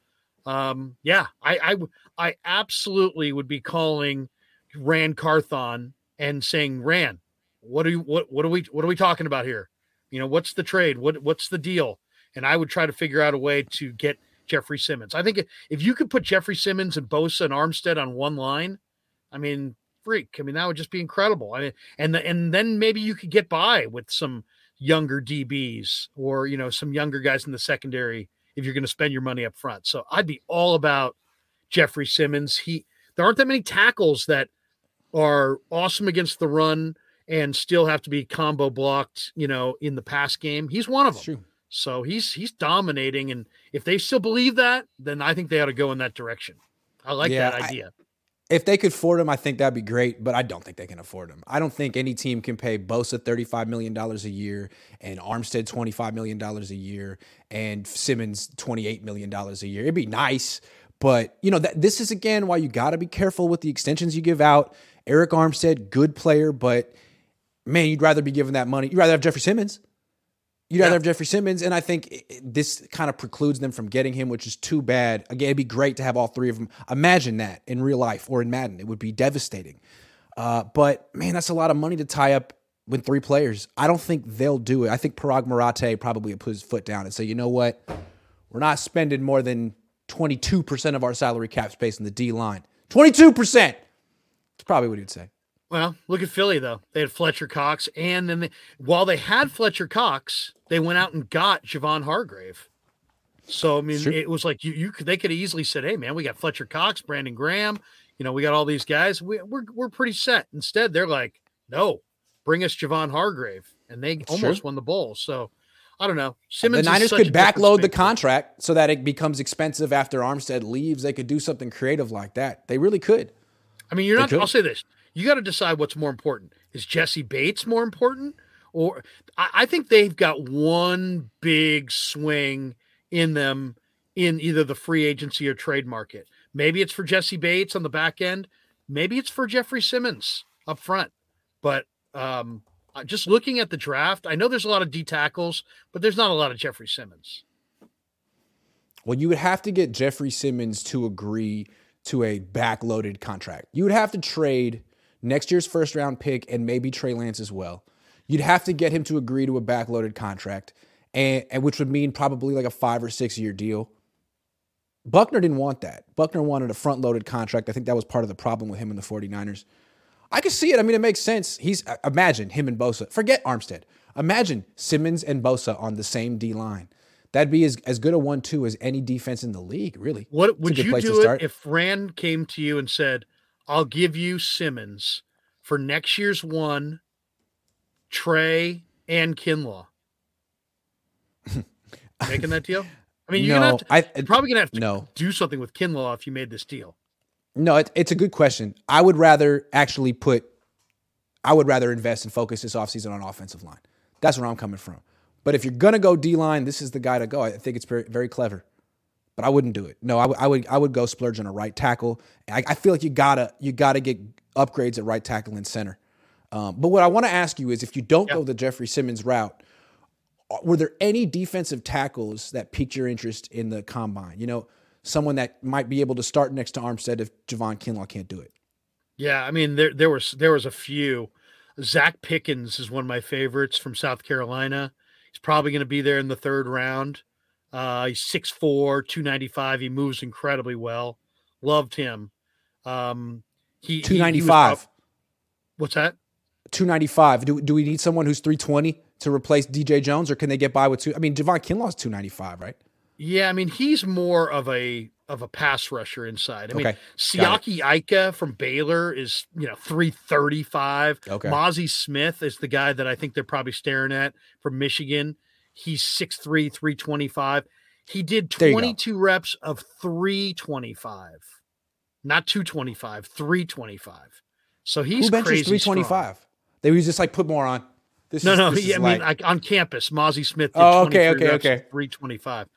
Um, yeah, I, I, I absolutely would be calling Ran Carthon and saying, Ran, what are you what what are we what are we talking about here? You know, what's the trade? What what's the deal? And I would try to figure out a way to get Jeffrey Simmons. I think if you could put Jeffrey Simmons and Bosa and Armstead on one line, I mean, freak. I mean, that would just be incredible. I mean, and the, and then maybe you could get by with some younger DBs or you know some younger guys in the secondary if you're going to spend your money up front. So I'd be all about Jeffrey Simmons. He there aren't that many tackles that are awesome against the run and still have to be combo blocked, you know, in the pass game. He's one of them. So he's he's dominating, and if they still believe that, then I think they ought to go in that direction. I like yeah, that idea. I, if they could afford him, I think that'd be great, but I don't think they can afford him. I don't think any team can pay Bosa $35 million a year and Armstead $25 million a year and Simmons $28 million a year. It'd be nice, but you know, that this is again why you got to be careful with the extensions you give out. Arik Armstead, good player, but man, you'd rather be given that money. You'd rather have Jeffrey Simmons. You'd rather have Jeffrey Simmons, and I think this kind of precludes them from getting him, which is too bad. Again, it'd be great to have all three of them. Imagine that in real life or in Madden; it would be devastating. Uh, but man, that's a lot of money to tie up with three players. I don't think they'll do it. I think Paraag Marathe probably put his foot down and say, you know what, we're not spending more than twenty two percent of our salary cap space in the D line. Twenty two percent. That's probably what he'd say. Well, look at Philly though. They had Fletcher Cox, and then they, while they had Fletcher Cox, they went out and got Javon Hargrave. So I mean, sure. it was like you you could they could have easily said, "Hey, man, we got Fletcher Cox, Brandon Graham. You know, we got all these guys. We, we're we're pretty set." Instead, they're like, "No, bring us Javon Hargrave," and they almost won the bowl. So I don't know. Simmons the Niners could backload the contract so that it becomes expensive after Armstead leaves. They could do something creative like that. They really could. I mean, you're they not. Could. I'll say this: you got to decide what's more important. Is Jessie Bates more important? Or I, I think they've got one big swing in them in either the free agency or trade market. Maybe it's for Jessie Bates on the back end. Maybe it's for Jeffrey Simmons up front. But um, just looking at the draft, I know there's a lot of D tackles, but there's not a lot of Jeffrey Simmons. Well, you would have to get Jeffrey Simmons to agree to a backloaded contract. You would have to trade next year's first round pick, and maybe Trey Lance as well. You'd have to get him to agree to a backloaded contract, and, and which would mean probably like a five or six year deal. Buckner didn't want that. Buckner wanted a front loaded contract. I think that was part of the problem with him and the 49ers. I could see it. I mean, it makes sense. He's uh, imagine him and Bosa. Forget Armstead. Imagine Simmons and Bosa on the same D line. That'd be as, as good a one two as any defense in the league, really. What would you do it if Ran came to you and said, I'll give you Simmons for next year's one, Trey and Kinlaw. Making that deal? I mean, you're, no, to, I, you're probably gonna have to no. do something with Kinlaw if you made this deal. No, it, it's a good question. I would rather actually put, I would rather invest and focus this offseason on offensive line. That's where I'm coming from. But if you're gonna go D line, this is the guy to go. I think it's very, very clever but I wouldn't do it. No, I, w- I would I would go splurge on a right tackle. I, I, feel like you gotta you gotta get upgrades at right tackle and center. Um, but what I want to ask you is, if you don't yep. go the Jeffrey Simmons route, were there any defensive tackles that piqued your interest in the combine? You know, someone that might be able to start next to Armstead if Javon Kinlaw can't do it. Yeah, I mean there there was there was a few. Zacch Pickens is one of my favorites from South Carolina. He's probably going to be there in the third round. Uh, he's 6'4, 295. He moves incredibly well. Loved him. Um, he 295. what's that? 295. Do, do we need someone who's 320 to replace DJ Jones, or can they get by with two? I mean, Javon Kinlaw's 295, right? Yeah, I mean he's more of a of a pass rusher inside. I mean, Siaki Ika from Baylor is you know 335. Okay. Mazi Smith is the guy that I think they're probably staring at from Michigan. He's 6'3, 325. He did There you go. 22 reps of 325, not 225, 325. So he's Who benches crazy 325? They was just like put more on. This strong. No, is, no, yeah, I mean, like- on campus, Mazi Smith. Did Oh, okay, 23 okay, reps okay. 325.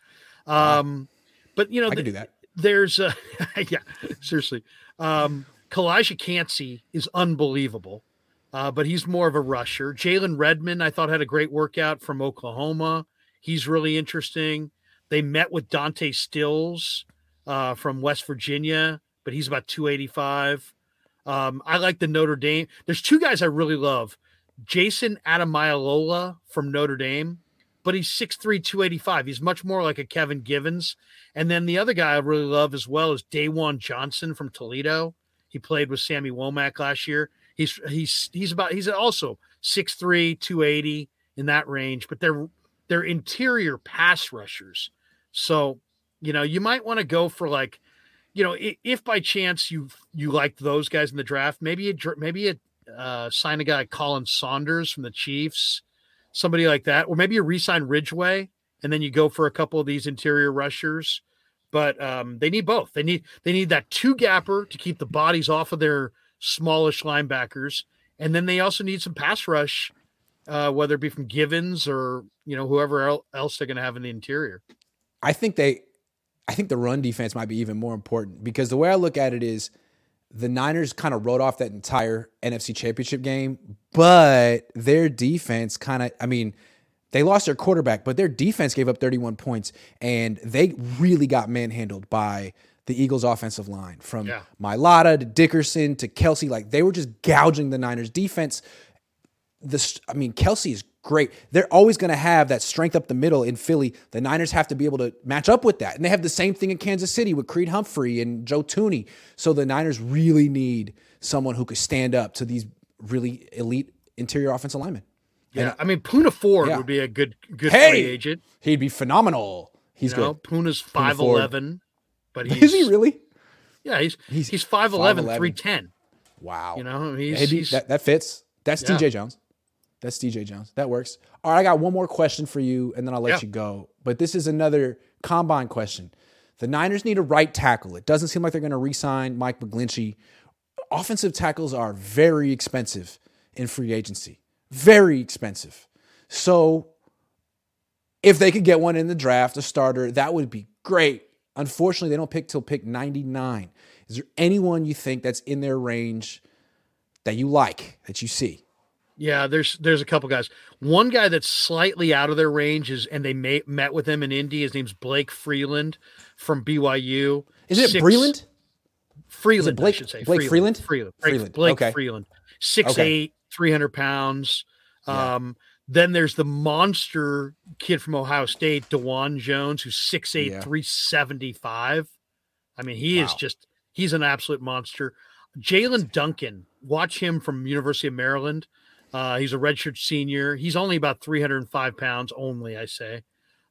Um, but you know, I the- do that. there's uh yeah seriously um Calijah Kancey is unbelievable uh but he's more of a rusher. Jalen Redmond I thought had a great workout from Oklahoma. He's really interesting. They met with Dante Stills uh from West Virginia but he's about 285 um I like the Notre Dame. There's two guys I really love. Jayson Ademilola from Notre Dame but he's 6'3 285 he's much more like a Kevin Givens. And then the other guy I really love as well is Daywan Johnson from Toledo. He played with Sammy Womack last year. He's he's he's about he's also 6'3, 280 in that range, but they're they're interior pass rushers. So, you know, you might want to go for like, you know, if, if by chance you you liked those guys in the draft, maybe you maybe you uh, sign a guy Colin Saunders from the Chiefs, somebody like that, or maybe you re-sign Ridgeway and then you go for a couple of these interior rushers. But um, they need both. They need they need that two gapper to keep the bodies off of their smallish linebackers, and then they also need some pass rush, uh, whether it be from Givens or you know whoever else they're going to have in the interior. I think they, I think the run defense might be even more important because the way I look at it is the Niners kind of wrote off that entire NFC championship game, but their defense kind of, I mean, they lost their quarterback, but their defense gave up 31 points and they really got manhandled by the Eagles offensive line from Yeah. Mailata to Dickerson to Kelce. Like they were just gouging the Niners defense this I mean Kelce is great. They're always going to have that strength up the middle in Philly. The Niners have to be able to match up with that. And they have the same thing in Kansas City with Creed Humphrey and Joe Thuney. So the Niners really need someone who could stand up to these really elite interior offensive linemen. Yeah, I mean Poona Ford Yeah. would be a good good Hey! free agent. He'd be phenomenal. He's you know, good. Poona's Poona five eleven, but he's Is he really? yeah he's He's he's, 5'11", 5'11". 310. Wow. You know, he's, he's that, that fits. That's Yeah. DJ Jones. That's DJ Jones. That works. All right, I got one more question for you, and then I'll let Yeah. you go. But this is another combine question. The Niners need a right tackle. It doesn't seem like they're going to re-sign Mike McGlinchey. Offensive tackles are very expensive in free agency. Very expensive. So if they could get one in the draft, a starter, that would be great. Unfortunately, they don't pick till pick 99. Is there anyone you think that's in their range that you like, that you see? Yeah, there's there's a couple guys. One guy that's slightly out of their range is, and they may, met with him in Indy. His name's Blake Freeland from BYU. Is it Six- Breland? Freeland, Blake- I should say. Blake Freeland? Freeland. Freeland, Blake okay. Freeland. Six Okay. eight, 300 pounds. Yeah. Um, then there's the monster kid from Ohio State, Dawand Jones, who's 6'8, Yeah. 375. I mean, he is just he's an absolute monster. Jaelyn Duncan, watch him from University of Maryland. Uh, he's a redshirt senior. He's only about 305 pounds, only I say.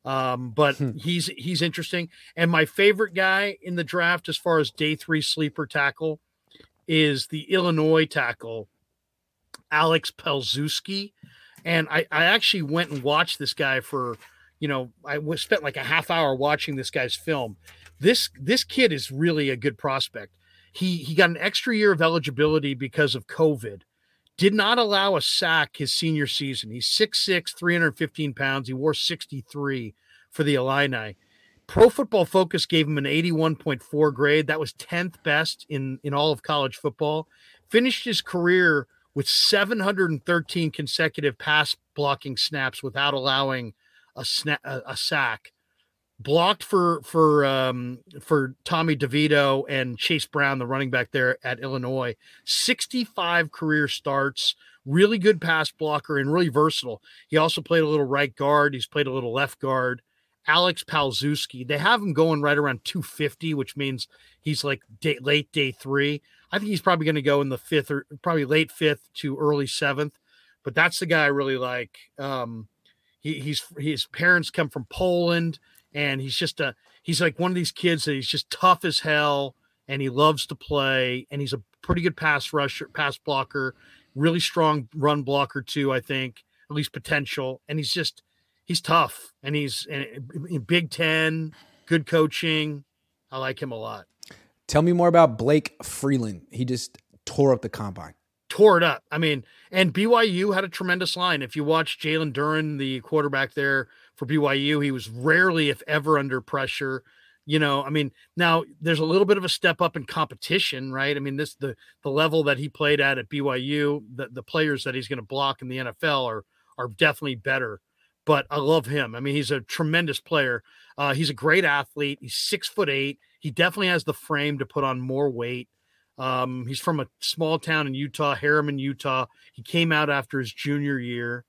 Um, but Hmm. he's he's interesting. And my favorite guy in the draft, as far as day three sleeper tackle, is the Illinois tackle, Alex Palczewski. And I, I actually went and watched this guy for, you know, I was spent like a half hour watching this guy's film. This this kid is really a good prospect. He he got an extra year of eligibility because of COVID. Did not allow a sack his senior season. He's 6'6, 315 pounds. He wore 63 for the Illini. Pro Football Focus gave him an 81.4 grade. That was 10th best in, in all of college football. Finished his career with 713 consecutive pass blocking snaps without allowing a snap, a, a sack, blocked for for um, for Tommy DeVito and Chase Brown, the running back there at Illinois. Sixty five career starts. Really good pass blocker and really versatile. He also played a little right guard. He's played a little left guard. Alex Palczewski. They have him going right around 250, which means he's like day, late day three. I think he's probably going to go in the fifth or probably late fifth to early seventh. But that's the guy I really like. Um, he, he's his parents come from Poland, and he's just a he's like one of these kids that he's just tough as hell, and he loves to play, and he's a pretty good pass rusher, pass blocker, really strong run blocker too. I think at least potential, and he's just he's tough, and he's in Big Ten, good coaching. I like him a lot. Tell me more about Blake Freeland. He just tore up the combine. Tore it up. I mean, and BYU had a tremendous line. If you watch Jalen Duren, the quarterback there for BYU, he was rarely, if ever, under pressure. You know, I mean, now there's a little bit of a step up in competition, right? I mean, this the the level that he played at at BYU, the, the players that he's going to block in the NFL are are definitely better. But I love him. I mean, he's a tremendous player. Uh, he's a great athlete. He's six foot eight. He definitely has the frame to put on more weight. Um, he's from a small town in Utah, Herriman, Utah. He came out after his junior year,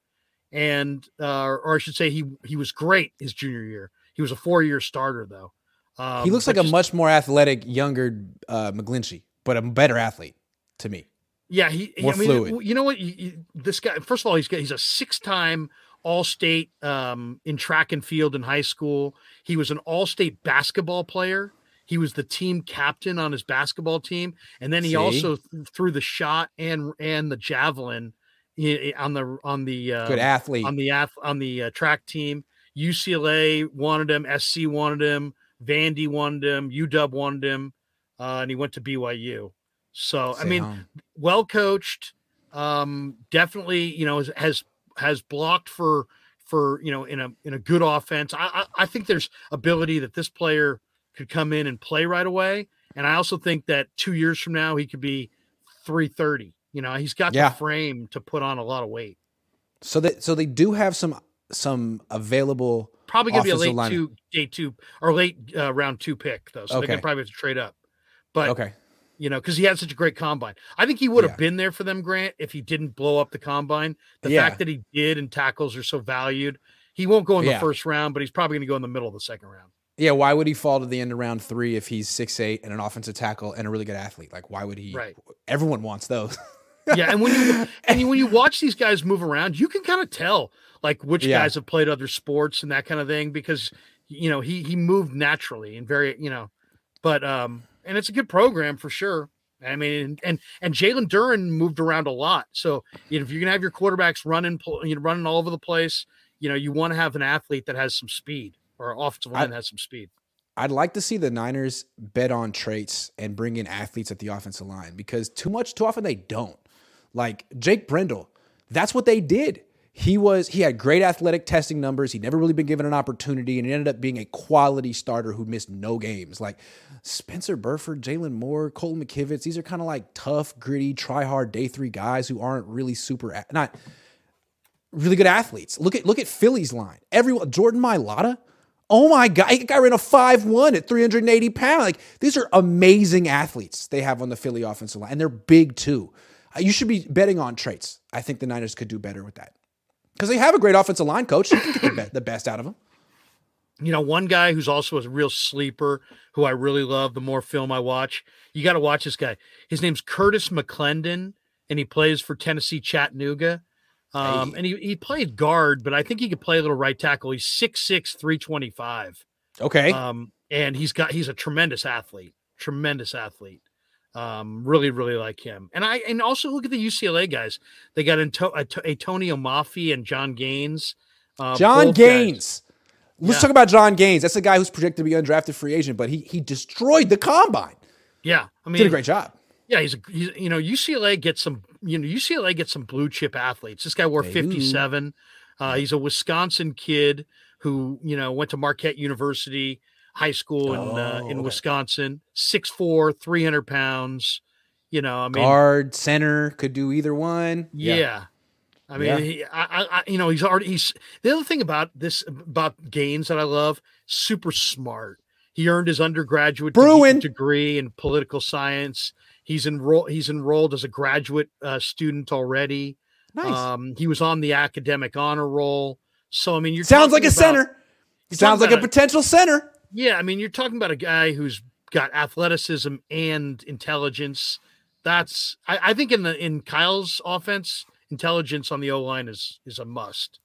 and uh, or I should say, he he was great his junior year. He was a four year starter though. Um, he looks like just, a much more athletic, younger uh, McGlinchey, but a better athlete to me. Yeah, he. More I mean, fluid. You know what? this guy. First of all, he's got he's a six time All State um, in track and field in high school. He was an All State basketball player. He was the team captain on his basketball team, and then he See? also th- threw the shot and and the javelin on the on the uh, good athlete on the ath- on the uh, track team. UCLA wanted him, SC wanted him, Vandy wanted him, UW wanted him, uh, and he went to BYU. So Stay I mean, home. well coached. Um, definitely, you know, has has blocked for for you know in a in a good offense. I I, I think there's ability that this player could come in and play right away. And I also think that two years from now, he could be 330. You know, he's got yeah. the frame to put on a lot of weight. So that so they do have some some available. Probably gonna be a late line. two day two or late uh, round two pick though, so okay. they can probably have to trade up. But okay, you know, because he had such a great combine. I think he would have yeah. been there for them, Grant, if he didn't blow up the combine. The yeah. fact that he did and tackles are so valued. He won't go in the first round, but he's probably going to go in the middle of the second round. Yeah, why would he fall to the end of round three if he's six eight and an offensive tackle and a really good athlete? Like, why would he? Right. Everyone wants those. yeah, and when you and when you watch these guys move around, you can kind of tell like which yeah. guys have played other sports and that kind of thing because you know he he moved naturally and very you know, but um and it's a good program for sure. I mean, and and Jalen Duren moved around a lot. So you know, if you're gonna have your quarterbacks running, you know, running all over the place, you know, you want to have an athlete that has some speed or offensive line has some speed. I'd like to see the Niners bet on traits and bring in athletes at the offensive line because too much, too often they don't. Like Jake Brendel, that's what they did. He was he had great athletic testing numbers. He'd never really been given an opportunity, and he ended up being a quality starter who missed no games. Like Spencer Burford, Jaylon Moore, Colton McKivitz, these are kind of like tough, gritty, try hard day three guys who aren't really super not really good athletes. Look at look at Philly's line. Everyone Jordan Mailata Oh my God, a guy ran a 5 1 at 380 pounds. Like, these are amazing athletes they have on the Philly offensive line, and they're big too. Uh, you should be betting on traits. I think the Niners could do better with that because they have a great offensive line coach. You can get the, be- the best out of them. You know, one guy who's also a real sleeper who I really love the more film I watch, you got to watch this guy. His name's Curtis McClendon, and he plays for Tennessee Chattanooga. Um, and he, he played guard, but I think he could play a little right tackle. He's 6'6, 325. Okay. Um, and he's got he's a tremendous athlete, tremendous athlete. Um, really, really like him. And I and also look at the UCLA guys. They got into Atonio Mafi and Jon Gaines. Uh, Jon Gaines. Guys. Let's yeah. talk about Jon Gaines. That's the guy who's projected to be undrafted free agent, but he he destroyed the combine. Yeah, I mean, did a great job. Yeah, he's, a, he's you know UCLA gets some you know UCLA gets some blue chip athletes. This guy wore 57. Uh, he's a Wisconsin kid who you know went to Marquette University High School in oh, uh, in okay. Wisconsin. 6'4", 300 pounds. You know, I mean, guard, center could do either one. Yeah. yeah. I mean, Yeah. he, I, I, I- you know, he's already he's the other thing about this about Gaines that I love, super smart. He earned his undergraduate Bruin. degree in political science. He's enrolled. He's enrolled as a graduate uh, student already. Nice. Um, he was on the academic honor roll. So I mean, you're Sounds like a about- center. Sounds like a about potential center. Yeah, I mean, you're talking about a guy who's got athleticism and intelligence. That's I, I think in the in Kyle's offense, intelligence on the O line is is a must.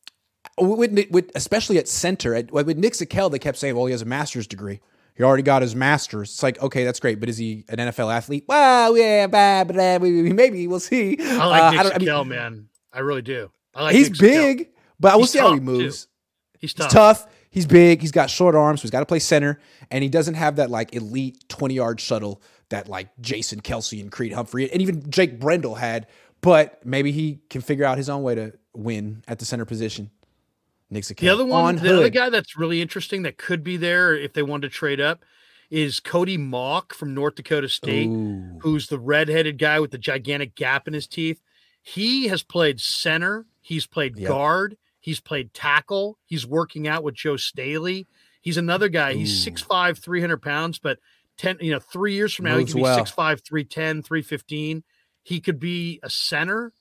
with, with, with especially at center at, with Nick Zakelj, they kept saying, "Well, he has a master's degree. He already got his master's." It's like, okay, that's great, but is he an NFL athlete? Well, yeah, blah, blah, blah, maybe we'll see. I like Uh, Nick don't- I mean, man. I really do. I like he's Nick big, but we'll He's see how he too. moves. He's He's tough. tough. He's big. He's got short arms, so he's got to play center, and he doesn't have that like elite twenty yard shuttle that like Jason Kelce and Creed Humphrey and even Jake Brendel had. But maybe he can figure out his own way to win at the center position. Nick Zakelj. The other one, on the other guy that's really interesting that could be there if they wanted to trade up is Cody Mauch from North Dakota State. Ooh. who's the redheaded guy with the gigantic gap in his teeth. He has played center, he's played Yep. guard, he's played tackle, he's working out with Joe Staley. He's another guy. He's Ooh. 6'5, 300 pounds, but 10, you know, three years from now, Moves he could be well. 6'5, 310, 315. He could be a center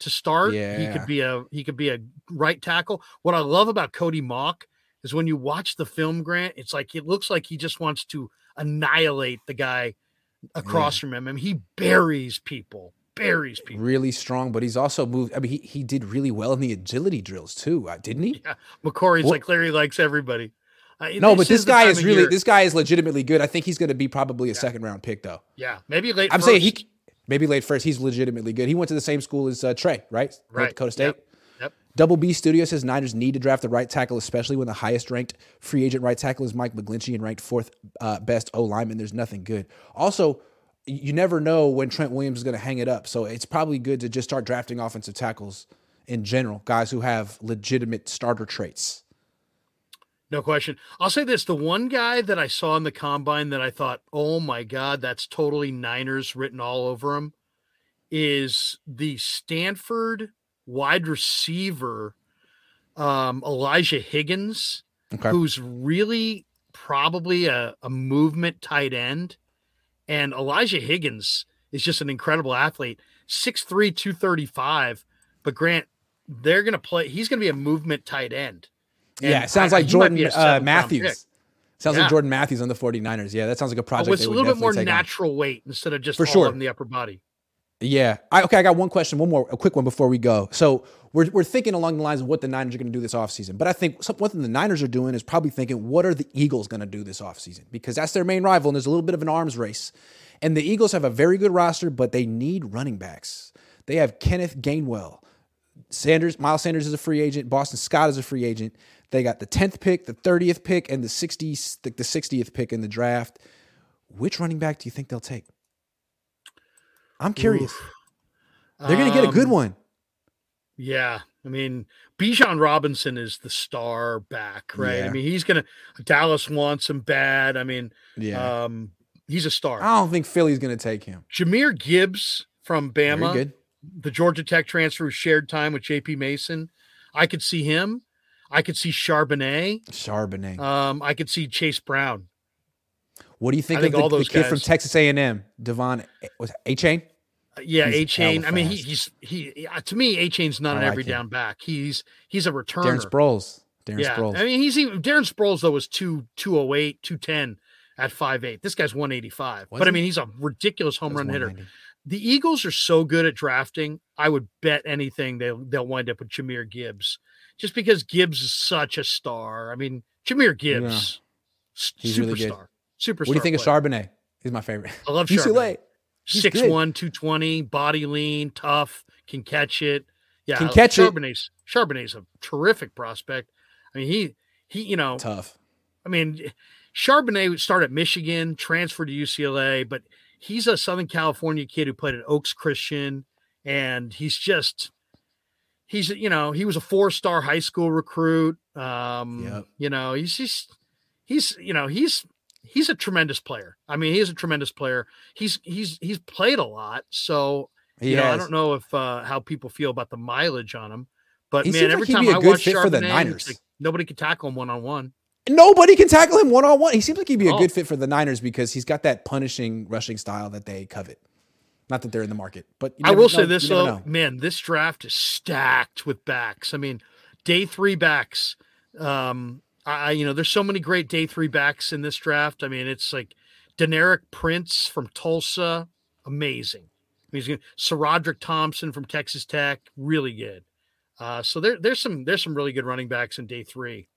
to start. He could be a he could be a right tackle. What I love about Cody Mauch is when you watch the film, Grant, it's like it looks like he just wants to annihilate the guy across from him. I mean, he buries people, buries people. really strong, but he's also moved. I mean, he, he did really well in the agility drills too, uh, didn't he? Yeah, McCory's Well- like Larry likes everybody. Uh, No, but this guy is really year- this guy is legitimately good. I think he's going to be probably a second round pick though. Yeah, maybe late. I'm saying he first. Maybe late first. He's legitimately good. He went to the same school as uh, Trey, right? North Right. Dakota State. Yep. Yep. Double B Studio says Niners need to draft the right tackle, especially when the highest ranked free agent right tackle is Mike McGlinchey and ranked fourth uh, best O lineman. There's nothing good. Also, you never know when Trent Williams is going to hang it up, so it's probably good to just start drafting offensive tackles in general, guys who have legitimate starter traits. No question. I'll say this: the one guy that I saw in the combine that I thought, "Oh my god, that's totally Niners written all over him," is the Stanford wide receiver um, Elijah Higgins, Okay. who's really probably a, a movement tight end. And Elijah Higgins is just an incredible athlete, 6'3, 235. But Grant, they're going to play, he's going to be a movement tight end. And yeah, it sounds I- like he might be Jordan uh, Matthews. Sounds Yeah. like Jordan Matthews on the 49ers. Yeah, that sounds like a Oh, project. with they a little bit more take on. natural weight instead of just For all sure. in the upper body. Yeah. I, okay, I got one question, one more, a quick one before we go. So we're, we're thinking along the lines of what the Niners are going to do this offseason. But I think some, one thing the Niners are doing is probably thinking, what are the Eagles going to do this offseason? Because that's their main rival, and there's a little bit of an arms race. And the Eagles have a very good roster, but they need running backs. They have Kenneth Gainwell. Sanders, Miles Sanders is a free agent. Boston Scott is a free agent. They got the 10th pick, the 30th pick, and the 60th, the, the 60th pick in the draft. Which running back do you think they'll take? I'm curious. They're going to get a good Um, one. Yeah. I mean, Bijan Robinson is the star back, right? I mean, he's going to, Dallas wants him bad. I mean, Yeah. um, he's a star. I don't think Philly's going to take him. Jahmyr Gibbs from Bama, good. the Georgia Tech transfer who shared time with JP Mason. I could see him. I could see Charbonnet. Charbonnet. Um, I could see Chase Brown. what do you think, I think of the, all the those kid from Texas A&M, Devon was Achane? Yeah, Achane. I mean, he, he's he uh, to me, Achane's not I an like every him. down back. He's he's a returner. Darren Sproles. Darren yeah, Sproles. I mean, he's even Darren Sproles though was two two oh eight, two ten at five eight. This guy's one eighty five. But I mean, he's a ridiculous home run hitter. The Eagles are so good at drafting. I would bet anything they'll they'll wind up with Jahmyr Gibbs, just because Gibbs is such a star. I mean, Jahmyr Gibbs, s- He's really good. superstar, superstar. What do you think player. of Charbonnet? He's my favorite. I love UCLA. Charbonnet. He's Six one, two twenty, body lean, tough, can catch it. Yeah, Can catch it. Charbonnet's, Charbonnet's a terrific prospect. I mean, he he, you know, Tough. I mean, Charbonnet started at Michigan, transferred to UCLA, but he's a Southern California kid who played at Oaks Christian, and he's just he's you know he was a four star high school recruit. Um, Yep. you know he's just he's you know he's he's a tremendous player. I mean, he is a tremendous player. He's he's he's played a lot, so He you know, I don't know if uh, how people feel about the mileage on him, But He man, every like time a I good watch fit for the Niners. like nobody can tackle him one on one. Nobody can tackle him one on one. He seems like he'd be a Oh. good fit for the Niners because he's got that punishing rushing style that they covet. Not that they're in the market, but you I will say this though, know. man, this draft is stacked with backs. I mean, day three backs. Um, I you know, there's so many great day three backs in this draft. I mean, it's like Deneric Prince from Tulsa, amazing. He's gonna Roderick Thompson from Texas Tech, really good. Uh, so there, there's some there's some really good running backs in day three.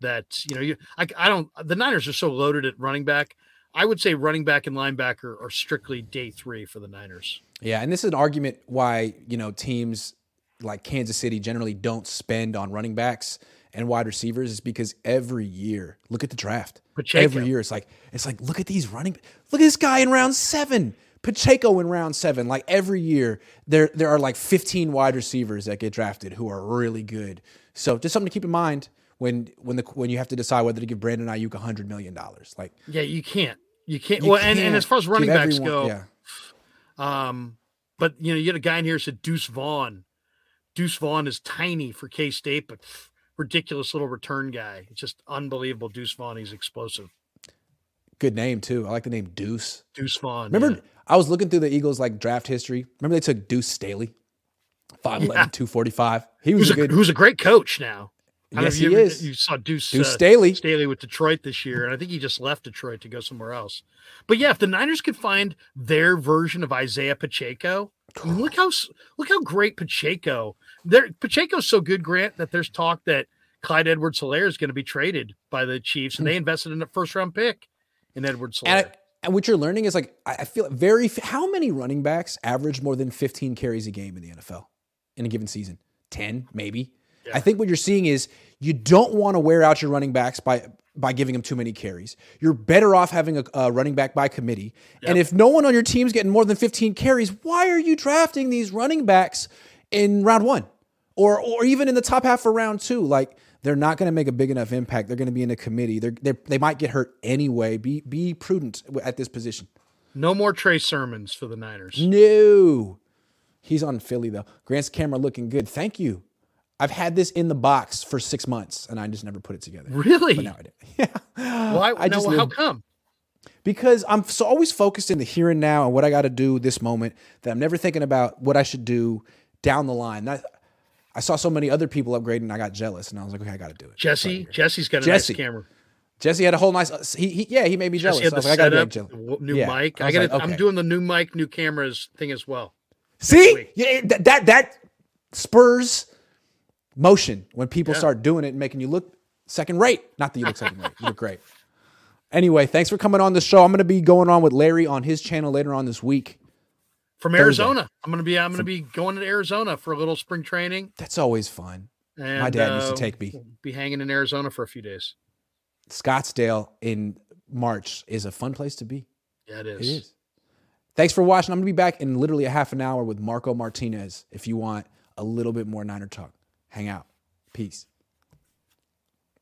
That you know, you I, I don't. The Niners are so loaded at running back. I would say running back and linebacker are strictly day three for the Niners. Yeah, and this is an argument why you know teams like Kansas City generally don't spend on running backs and wide receivers is because every year, look at the draft. Pacheco. Every year, it's like it's like look at these running. Look at this guy in round seven. Pacheco in round seven. Like every year, there there are like 15 wide receivers that get drafted who are really good. So just something to keep in mind when when the when you have to decide whether to give Brandon Aiyuk 100 million dollars. Like Yeah, you can't. You can't. you well, and, and as far as running backs everyone- go, yeah. um, but you know, you had a guy in here who said Deuce Vaughn. Deuce Vaughn is tiny for K State, but ridiculous little return guy. It's just unbelievable. Deuce Vaughn, he's explosive. good name too. I like the name Deuce. Deuce Vaughn. Remember, yeah. I was looking through the Eagles like draft history. Remember they took Deuce Staley, 5'11", 245. He was who's a a, good. who's a great coach now. I don't know Yes, you he ever- is. You saw Deuce, Deuce uh, Staley. Staley with Detroit this year, and I think he just left Detroit to go somewhere else. But yeah, if the Niners could find their version of Isaiah Pacheco, look how look how great Pacheco. There, Pacheco's so good, Grant, that there's talk that Clyde Edwards Helaire is going to be traded by the Chiefs, and they invested in a first round pick in Edwards Hmm. and, Helaire. And what you're learning is like I I feel very. How many running backs average more than 15 carries a game in the NFL in a given season? 10, maybe. I think what you're seeing is you don't want to wear out your running backs by by giving them too many carries. You're better off having a, a running back by committee. And if no one on your team's getting more than 15 carries, why are you drafting these running backs in round one or or even in the top half of round two? Like they're not going to make a big enough impact. They're going to be in a committee. They're, they're they might get hurt anyway. Be be prudent at this position. no more Trey Sermons for the Niners. No. He's on Philly though. Grant's camera looking good. Thank you. I've had this in the box for six months and I just never put it together. Really? But now I do. Yeah. Why? I no, just how come? because I'm so always focused in the here and now and what I got to do this moment that I'm never thinking about what I should do down the line. That, I saw so many other people upgrading, and I got jealous, and I was like, okay, I got to do it. Jesse, Jesse's got a Jesse. nice camera. Jesse had a whole nice. uh, He, he yeah, he made me jealous. Jesse had I the like, I gotta setup, the jealous. new Yeah. mic. I I, got. like, I'm doing the new mic, new cameras thing as well. See, yeah, that that spurs motion when people Yeah. start doing it and making you look second rate. Not that you look second rate, you look great. Anyway, thanks for coming on the show. I'm going to be going on with Larry on his channel later on this week. From Arizona, I'm gonna be. I'm gonna be going to Arizona for a little spring training. That's always fun. And, My dad used to uh, take me. Be hanging in Arizona for a few days. Scottsdale in March is a fun place to be. Yeah, it It is. is. Thanks for watching. I'm going to be back in literally a half an hour with Marco Martinez if you want a little bit more Niner talk. Hang out. Peace.